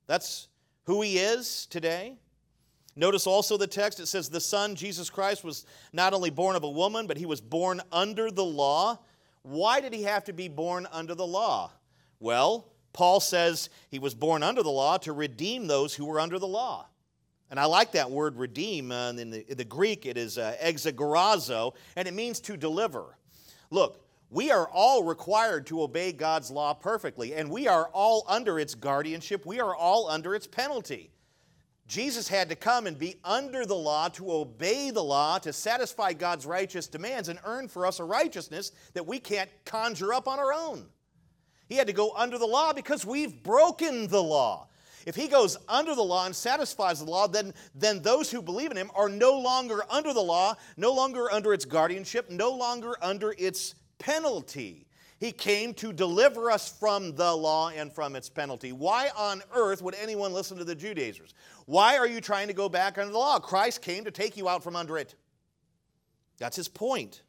A: That's who he is today. Notice also the text, it says, The Son, Jesus Christ, was not only born of a woman, but he was born under the law. Why did he have to be born under the law? Well, Paul says he was born under the law to redeem those who were under the law. And I like that word redeem. Uh, in, the, in, the, Greek, it is uh, exagorazo, and it means to deliver. Look, we are all required to obey God's law perfectly, and we are all under its guardianship. We are all under its penalty. Jesus had to come and be under the law to obey the law, to satisfy God's righteous demands, and earn for us a righteousness that we can't conjure up on our own. He had to go under the law because we've broken the law. If he goes under the law and satisfies the law, then, then those who believe in him are no longer under the law, no longer under its guardianship, no longer under its penalty. He came to deliver us from the law and from its penalty. Why on earth would anyone listen to the Judaizers? Why are you trying to go back under the law? Christ came to take you out from under it. That's his point.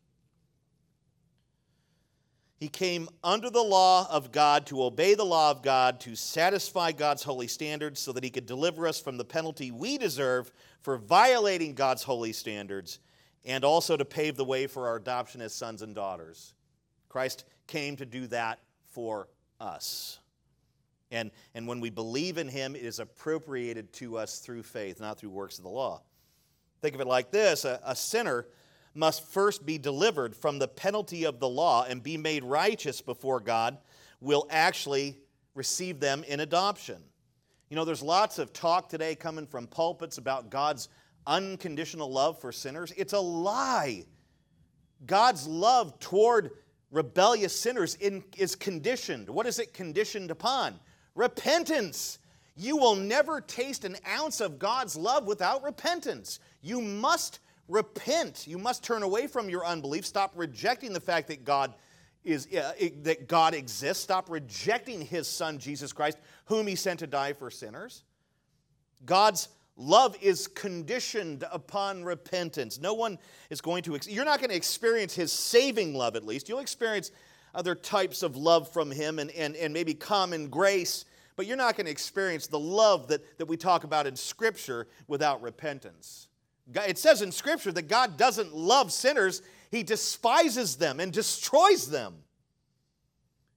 A: He came under the law of God to obey the law of God, to satisfy God's holy standards, so that he could deliver us from the penalty we deserve for violating God's holy standards, and also to pave the way for our adoption as sons and daughters. Christ came to do that for us. And, and when we believe in him, it is appropriated to us through faith, not through works of the law. Think of it like this a, a sinner must first be delivered from the penalty of the law and be made righteous before God will actually receive them in adoption. You know, there's lots of talk today coming from pulpits about God's unconditional love for sinners. It's a lie. God's love toward rebellious sinners in, is conditioned. What is it conditioned upon? Repentance. You will never taste an ounce of God's love without repentance. You must repent. You must turn away from your unbelief. Stop rejecting the fact that God is uh, that God exists. Stop rejecting his son Jesus Christ, whom he sent to die for sinners. God's love is conditioned upon repentance. No one is going to you're not going to experience his saving love at least. You'll experience other types of love from him and, and, and maybe common grace, but you're not going to experience the love that, that we talk about in Scripture without repentance. It says in Scripture that God doesn't love sinners, He despises them and destroys them.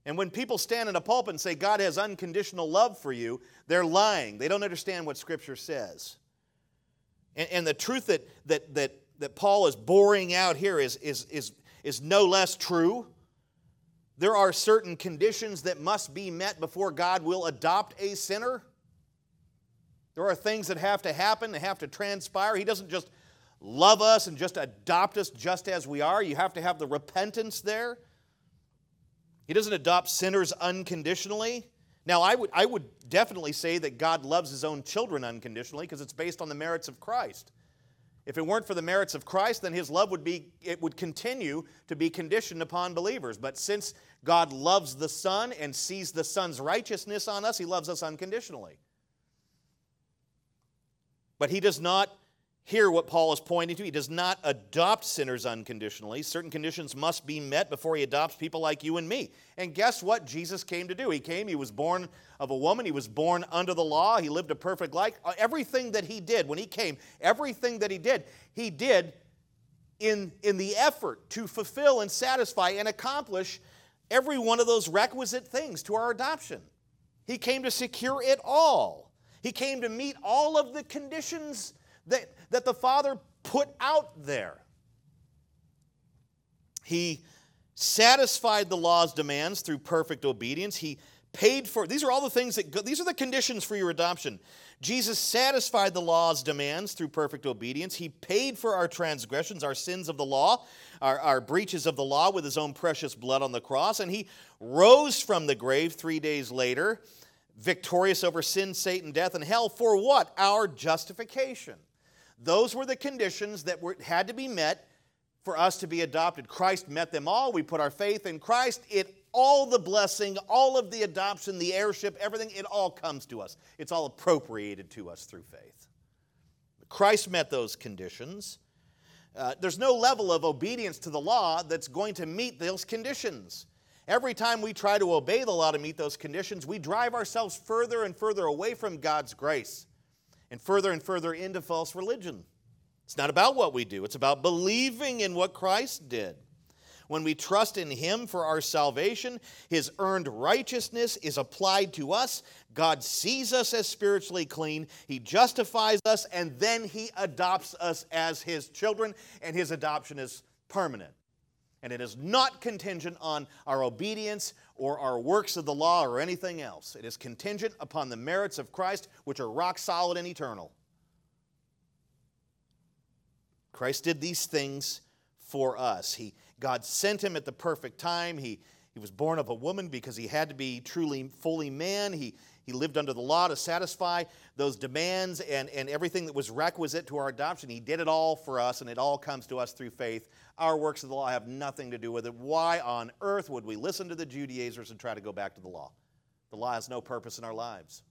A: And when people stand in a pulpit and say God has unconditional love for you, they're lying. They don't understand what Scripture says. And, and the truth that, that, that, that Paul is boring out here is, is, is, is no less true. There are certain conditions that must be met before God will adopt a sinner. There are things that have to happen, that have to transpire. He doesn't just love us and just adopt us just as we are. You have to have the repentance there. He doesn't adopt sinners unconditionally. Now, I would, I would definitely say that God loves his own children unconditionally because it's based on the merits of Christ. If it weren't for the merits of Christ, then his love would be it would continue to be conditioned upon believers. But since God loves the Son and sees the Son's righteousness on us, he loves us unconditionally. But he does not hear what Paul is pointing to. He does not adopt sinners unconditionally. Certain conditions must be met before he adopts people like you and me. And guess what Jesus came to do? He came, he was born of a woman, he was born under the law, he lived a perfect life. Uh, everything that he did when he came, everything that he did, he did in, in the effort to fulfill and satisfy and accomplish every one of those requisite things to our adoption. He came to secure it all. He came to meet all of the conditions that, that the Father put out there. He satisfied the law's demands through perfect obedience. He paid for these are all the things that these are the conditions for your adoption. Jesus satisfied the law's demands through perfect obedience. He paid for our transgressions, our sins of the law, our, our breaches of the law with his own precious blood on the cross, and he rose from the grave three days later victorious over sin, Satan, death, and hell for what? Our justification. Those were the conditions that were, had to be met for us to be adopted. Christ met them all. We put our faith in Christ. It all the blessing, all of the adoption, the heirship, everything, it all comes to us. It's all appropriated to us through faith. Christ met those conditions. Uh, there's no level of obedience to the law that's going to meet those conditions. Every time we try to obey the law to meet those conditions, we drive ourselves further and further away from God's grace and further and further into false religion. It's not about what we do, it's about believing in what Christ did. When we trust in Him for our salvation, His earned righteousness is applied to us. God sees us as spiritually clean. He justifies us, and then He adopts us as His children, and His adoption is permanent. And it is not contingent on our obedience or our works of the law or anything else. It is contingent upon the merits of Christ, which are rock solid and eternal. Christ did these things for us. He, God sent him at the perfect time. He, he was born of a woman because he had to be truly, fully man. He, he lived under the law to satisfy those demands and, and everything that was requisite to our adoption. He did it all for us, and it all comes to us through faith. Our works of the law have nothing to do with it. Why on earth would we listen to the Judaizers and try to go back to the law? The law has no purpose in our lives.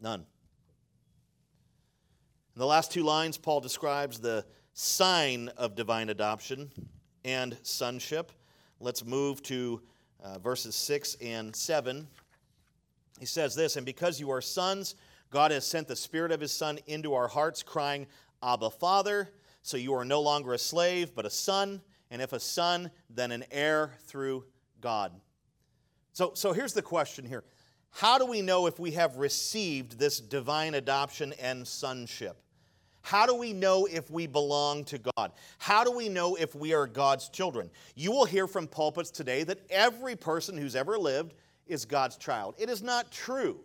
A: None. In the last two lines, Paul describes the sign of divine adoption and sonship. Let's move to uh, verses 6 and 7. He says this, and because you are sons, God has sent the Spirit of His Son into our hearts, crying, Abba, Father. So you are no longer a slave, but a son, and if a son, then an heir through God. So, so here's the question here How do we know if we have received this divine adoption and sonship? How do we know if we belong to God? How do we know if we are God's children? You will hear from pulpits today that every person who's ever lived is God's child. It is not true.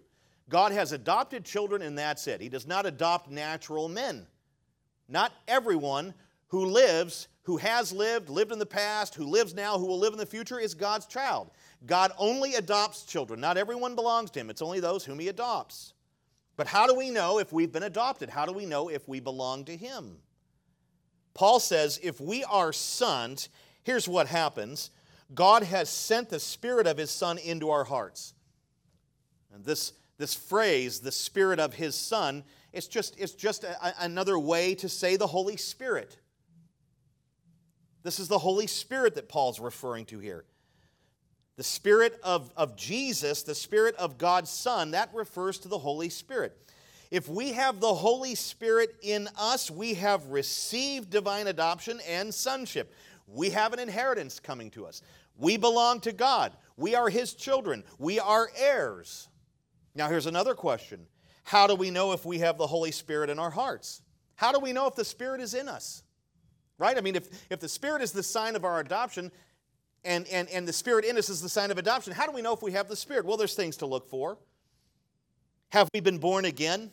A: God has adopted children, and that's it. He does not adopt natural men. Not everyone who lives, who has lived, lived in the past, who lives now, who will live in the future is God's child. God only adopts children. Not everyone belongs to Him, it's only those whom He adopts. But how do we know if we've been adopted? How do we know if we belong to Him? Paul says if we are sons, here's what happens God has sent the Spirit of His Son into our hearts. And this, this phrase, the Spirit of His Son, it's just, it's just a, another way to say the Holy Spirit. This is the Holy Spirit that Paul's referring to here. The Spirit of, of Jesus, the Spirit of God's Son, that refers to the Holy Spirit. If we have the Holy Spirit in us, we have received divine adoption and sonship. We have an inheritance coming to us. We belong to God. We are His children. We are heirs. Now, here's another question How do we know if we have the Holy Spirit in our hearts? How do we know if the Spirit is in us? Right? I mean, if, if the Spirit is the sign of our adoption and, and, and the Spirit in us is the sign of adoption, how do we know if we have the Spirit? Well, there's things to look for. Have we been born again?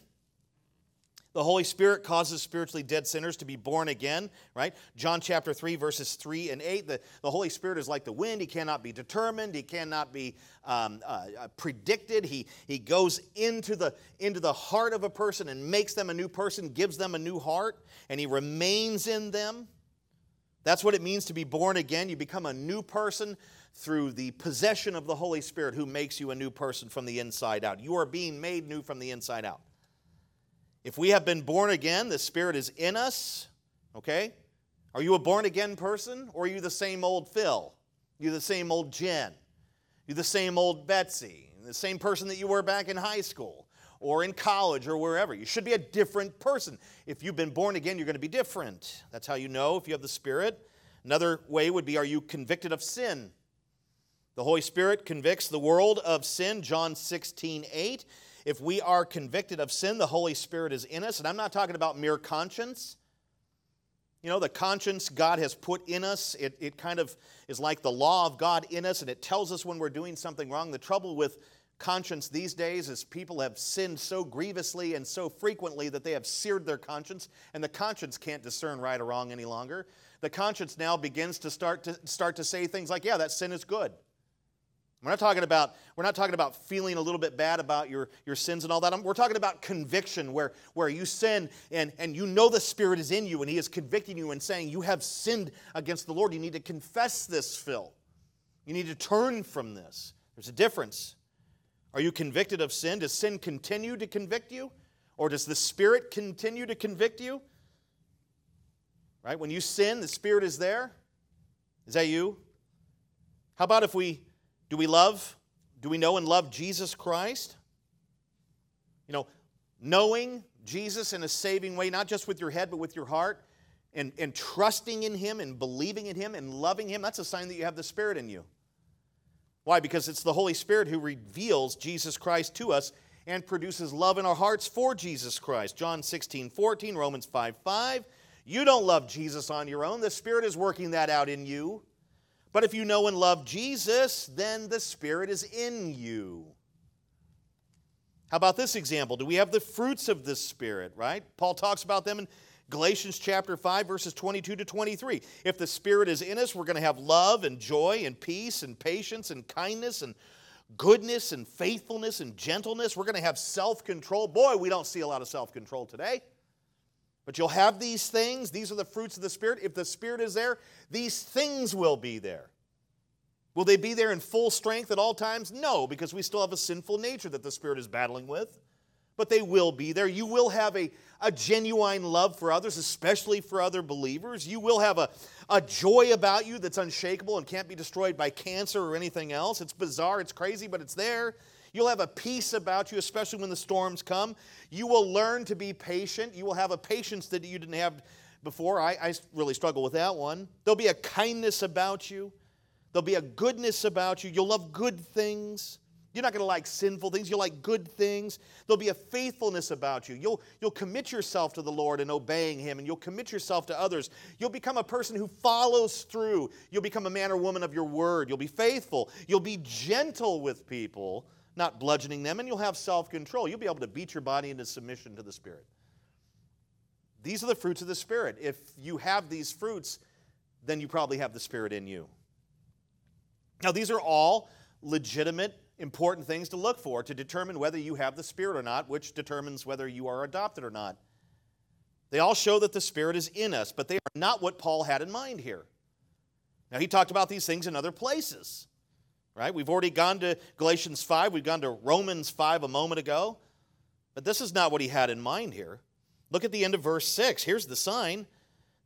A: The Holy Spirit causes spiritually dead sinners to be born again, right? John chapter 3, verses 3 and 8. The, the Holy Spirit is like the wind. He cannot be determined, he cannot be um, uh, uh, predicted. He, he goes into the, into the heart of a person and makes them a new person, gives them a new heart, and he remains in them. That's what it means to be born again. You become a new person through the possession of the Holy Spirit who makes you a new person from the inside out. You are being made new from the inside out. If we have been born again, the Spirit is in us, okay? Are you a born again person or are you the same old Phil? You the same old Jen? You the same old Betsy? The same person that you were back in high school or in college or wherever? You should be a different person. If you've been born again, you're going to be different. That's how you know if you have the Spirit. Another way would be are you convicted of sin? The Holy Spirit convicts the world of sin, John 16, 8. If we are convicted of sin, the Holy Spirit is in us. And I'm not talking about mere conscience. You know, the conscience God has put in us, it, it kind of is like the law of God in us, and it tells us when we're doing something wrong. The trouble with conscience these days is people have sinned so grievously and so frequently that they have seared their conscience, and the conscience can't discern right or wrong any longer. The conscience now begins to start to, start to say things like, yeah, that sin is good. We're not talking about, we're not talking about feeling a little bit bad about your, your sins and all that. We're talking about conviction, where, where you sin and, and you know the Spirit is in you and He is convicting you and saying, You have sinned against the Lord. You need to confess this, Phil. You need to turn from this. There's a difference. Are you convicted of sin? Does sin continue to convict you? Or does the Spirit continue to convict you? Right? When you sin, the Spirit is there. Is that you? How about if we do we love? Do we know and love Jesus Christ? You know, knowing Jesus in a saving way, not just with your head, but with your heart, and, and trusting in Him and believing in Him and loving Him, that's a sign that you have the Spirit in you. Why? Because it's the Holy Spirit who reveals Jesus Christ to us and produces love in our hearts for Jesus Christ. John 16, 14, Romans 5, 5. You don't love Jesus on your own. The Spirit is working that out in you. But if you know and love Jesus, then the Spirit is in you. How about this example? Do we have the fruits of the Spirit, right? Paul talks about them in Galatians chapter 5, verses 22 to 23. If the Spirit is in us, we're going to have love and joy and peace and patience and kindness and goodness and faithfulness and gentleness. We're going to have self control. Boy, we don't see a lot of self control today. But you'll have these things. These are the fruits of the Spirit. If the Spirit is there, these things will be there. Will they be there in full strength at all times? No, because we still have a sinful nature that the Spirit is battling with. But they will be there. You will have a, a genuine love for others, especially for other believers. You will have a, a joy about you that's unshakable and can't be destroyed by cancer or anything else. It's bizarre, it's crazy, but it's there. You'll have a peace about you, especially when the storms come. You will learn to be patient. You will have a patience that you didn't have before. I, I really struggle with that one. There'll be a kindness about you, there'll be a goodness about you. You'll love good things. You're not going to like sinful things. You'll like good things. There'll be a faithfulness about you. You'll, you'll commit yourself to the Lord and obeying Him, and you'll commit yourself to others. You'll become a person who follows through. You'll become a man or woman of your word. You'll be faithful. You'll be gentle with people not bludgeoning them, and you'll have self control. You'll be able to beat your body into submission to the Spirit. These are the fruits of the Spirit. If you have these fruits, then you probably have the Spirit in you. Now, these are all legitimate important things to look for to determine whether you have the Spirit or not, which determines whether you are adopted or not. They all show that the Spirit is in us, but they are not what Paul had in mind here. Now, he talked about these things in other places, right? We've already gone to Galatians 5, we've gone to Romans 5 a moment ago, but this is not what he had in mind here. Look at the end of verse 6. Here's the sign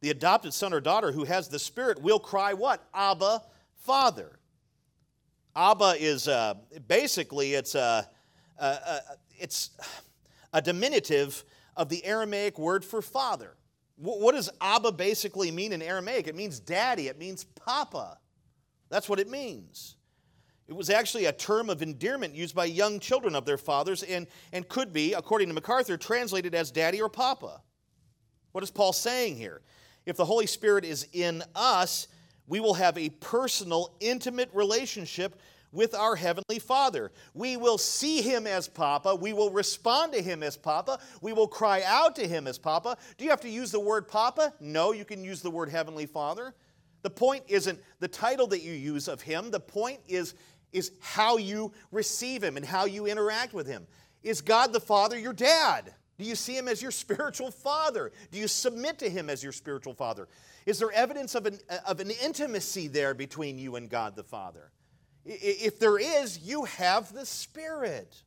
A: the adopted son or daughter who has the Spirit will cry what? Abba, Father. Abba is uh, basically it's a, a, a, it's a diminutive of the Aramaic word for father. What does Abba basically mean in Aramaic? It means daddy, it means papa. That's what it means. It was actually a term of endearment used by young children of their fathers and, and could be, according to MacArthur, translated as daddy or papa. What is Paul saying here? If the Holy Spirit is in us, we will have a personal, intimate relationship with our Heavenly Father. We will see Him as Papa. We will respond to Him as Papa. We will cry out to Him as Papa. Do you have to use the word Papa? No, you can use the word Heavenly Father. The point isn't the title that you use of Him, the point is, is how you receive Him and how you interact with Him. Is God the Father your dad? Do you see Him as your spiritual father? Do you submit to Him as your spiritual father? Is there evidence of an, uh, of an intimacy there between you and God the Father? If there is, you have the Spirit.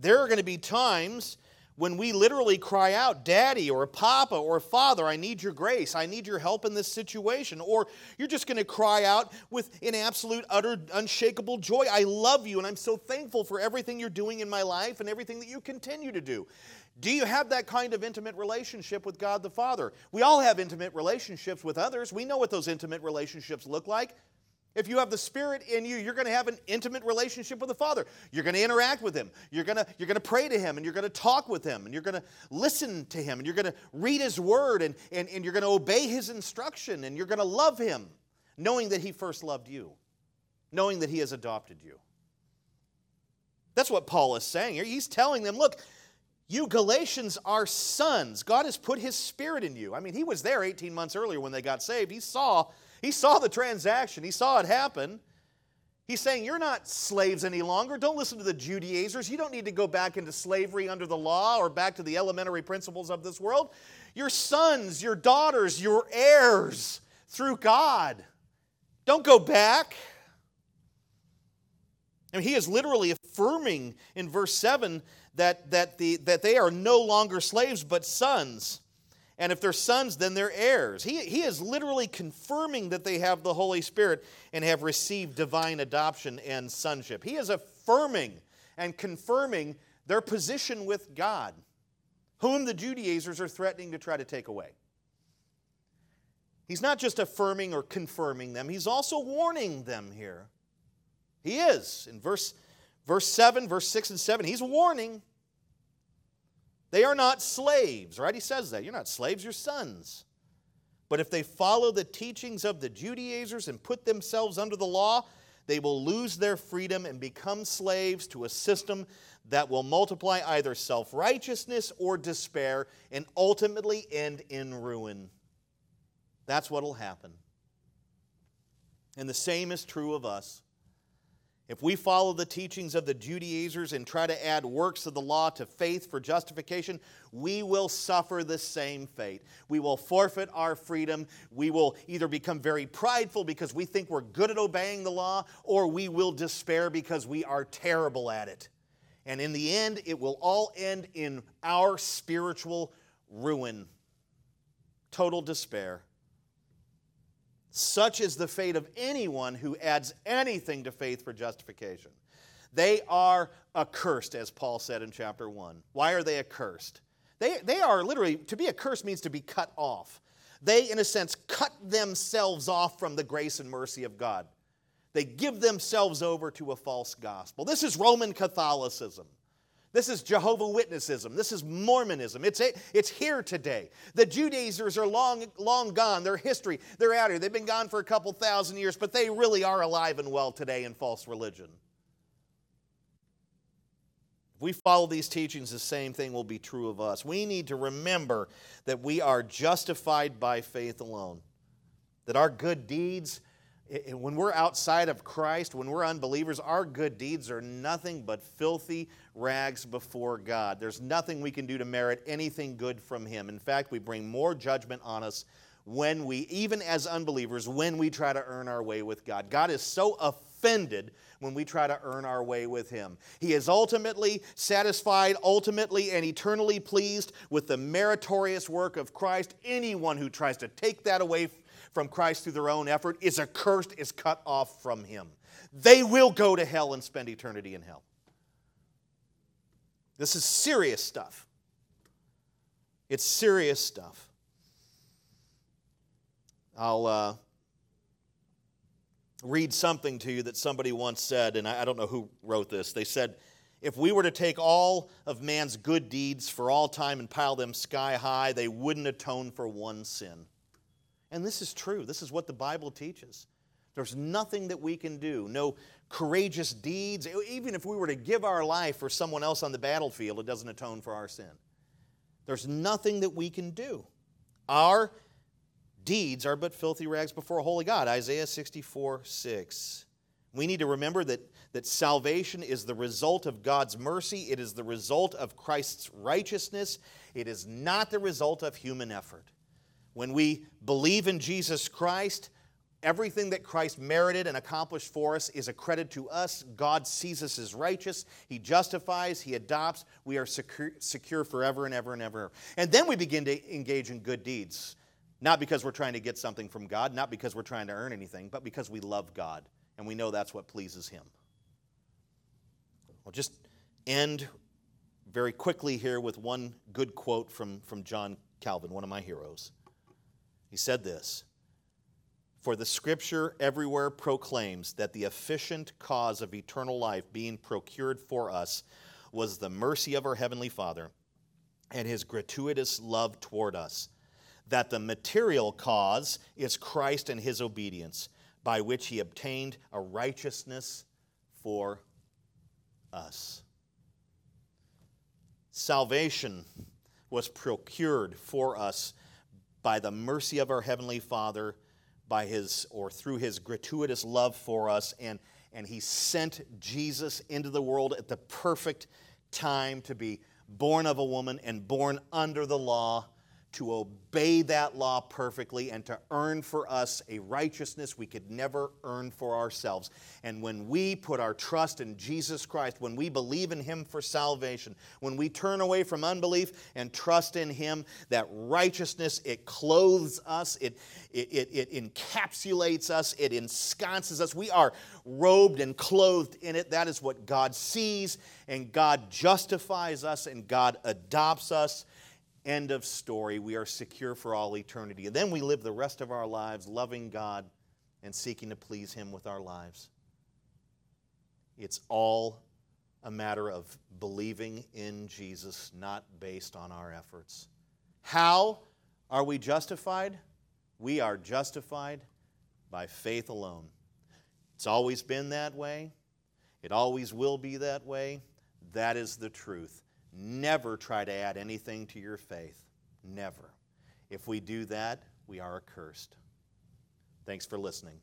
A: There are going to be times when we literally cry out, Daddy or Papa or Father, I need your grace. I need your help in this situation. Or you're just going to cry out with an absolute, utter, unshakable joy. I love you and I'm so thankful for everything you're doing in my life and everything that you continue to do. Do you have that kind of intimate relationship with God the Father? We all have intimate relationships with others. We know what those intimate relationships look like. If you have the Spirit in you, you're going to have an intimate relationship with the Father. You're going to interact with Him. You're going to, you're going to pray to Him and you're going to talk with Him and you're going to listen to Him and you're going to read His Word and, and, and you're going to obey His instruction and you're going to love Him, knowing that He first loved you, knowing that He has adopted you. That's what Paul is saying here. He's telling them, look, you Galatians are sons. God has put His Spirit in you. I mean, He was there 18 months earlier when they got saved. He saw he saw the transaction, he saw it happen. He's saying, You're not slaves any longer. Don't listen to the Judaizers. You don't need to go back into slavery under the law or back to the elementary principles of this world. You're sons, your daughters, you're heirs through God. Don't go back. And he is literally affirming in verse 7 that, that, the, that they are no longer slaves but sons. And if they're sons, then they're heirs. He, he is literally confirming that they have the Holy Spirit and have received divine adoption and sonship. He is affirming and confirming their position with God, whom the Judaizers are threatening to try to take away. He's not just affirming or confirming them, he's also warning them here. He is. In verse, verse 7, verse 6 and 7, he's warning. They are not slaves, right? He says that. You're not slaves, you're sons. But if they follow the teachings of the Judaizers and put themselves under the law, they will lose their freedom and become slaves to a system that will multiply either self righteousness or despair and ultimately end in ruin. That's what will happen. And the same is true of us. If we follow the teachings of the Judaizers and try to add works of the law to faith for justification, we will suffer the same fate. We will forfeit our freedom. We will either become very prideful because we think we're good at obeying the law, or we will despair because we are terrible at it. And in the end, it will all end in our spiritual ruin, total despair. Such is the fate of anyone who adds anything to faith for justification. They are accursed, as Paul said in chapter 1. Why are they accursed? They, they are literally, to be accursed means to be cut off. They, in a sense, cut themselves off from the grace and mercy of God. They give themselves over to a false gospel. This is Roman Catholicism. This is Jehovah Witnessism. This is Mormonism. It's, it, it's here today. The Judaizers are long, long gone. They're history, they're out here. They've been gone for a couple thousand years, but they really are alive and well today in false religion. If we follow these teachings, the same thing will be true of us. We need to remember that we are justified by faith alone, that our good deeds when we're outside of Christ, when we're unbelievers, our good deeds are nothing but filthy rags before God. There's nothing we can do to merit anything good from Him. In fact, we bring more judgment on us when we, even as unbelievers, when we try to earn our way with God. God is so offended when we try to earn our way with Him. He is ultimately satisfied, ultimately and eternally pleased with the meritorious work of Christ. Anyone who tries to take that away from Christ through their own effort is accursed, is cut off from Him. They will go to hell and spend eternity in hell. This is serious stuff. It's serious stuff. I'll uh, read something to you that somebody once said, and I, I don't know who wrote this. They said, if we were to take all of man's good deeds for all time and pile them sky high, they wouldn't atone for one sin. And this is true. This is what the Bible teaches. There's nothing that we can do, no courageous deeds. Even if we were to give our life for someone else on the battlefield, it doesn't atone for our sin. There's nothing that we can do. Our deeds are but filthy rags before a holy God. Isaiah 64 6. We need to remember that, that salvation is the result of God's mercy, it is the result of Christ's righteousness, it is not the result of human effort. When we believe in Jesus Christ, everything that Christ merited and accomplished for us is accredited to us. God sees us as righteous. He justifies, He adopts. We are secure, secure forever and ever and ever. And then we begin to engage in good deeds. Not because we're trying to get something from God, not because we're trying to earn anything, but because we love God and we know that's what pleases Him. I'll just end very quickly here with one good quote from, from John Calvin, one of my heroes. He said this For the scripture everywhere proclaims that the efficient cause of eternal life being procured for us was the mercy of our Heavenly Father and His gratuitous love toward us, that the material cause is Christ and His obedience, by which He obtained a righteousness for us. Salvation was procured for us by the mercy of our Heavenly Father, by His or through His gratuitous love for us, and, and He sent Jesus into the world at the perfect time to be born of a woman and born under the law to obey that law perfectly and to earn for us a righteousness we could never earn for ourselves. And when we put our trust in Jesus Christ, when we believe in Him for salvation, when we turn away from unbelief and trust in Him, that righteousness, it clothes us, it, it, it, it encapsulates us, it ensconces us. We are robed and clothed in it. That is what God sees, and God justifies us, and God adopts us End of story. We are secure for all eternity. And then we live the rest of our lives loving God and seeking to please Him with our lives. It's all a matter of believing in Jesus, not based on our efforts. How are we justified? We are justified by faith alone. It's always been that way. It always will be that way. That is the truth. Never try to add anything to your faith. Never. If we do that, we are accursed. Thanks for listening.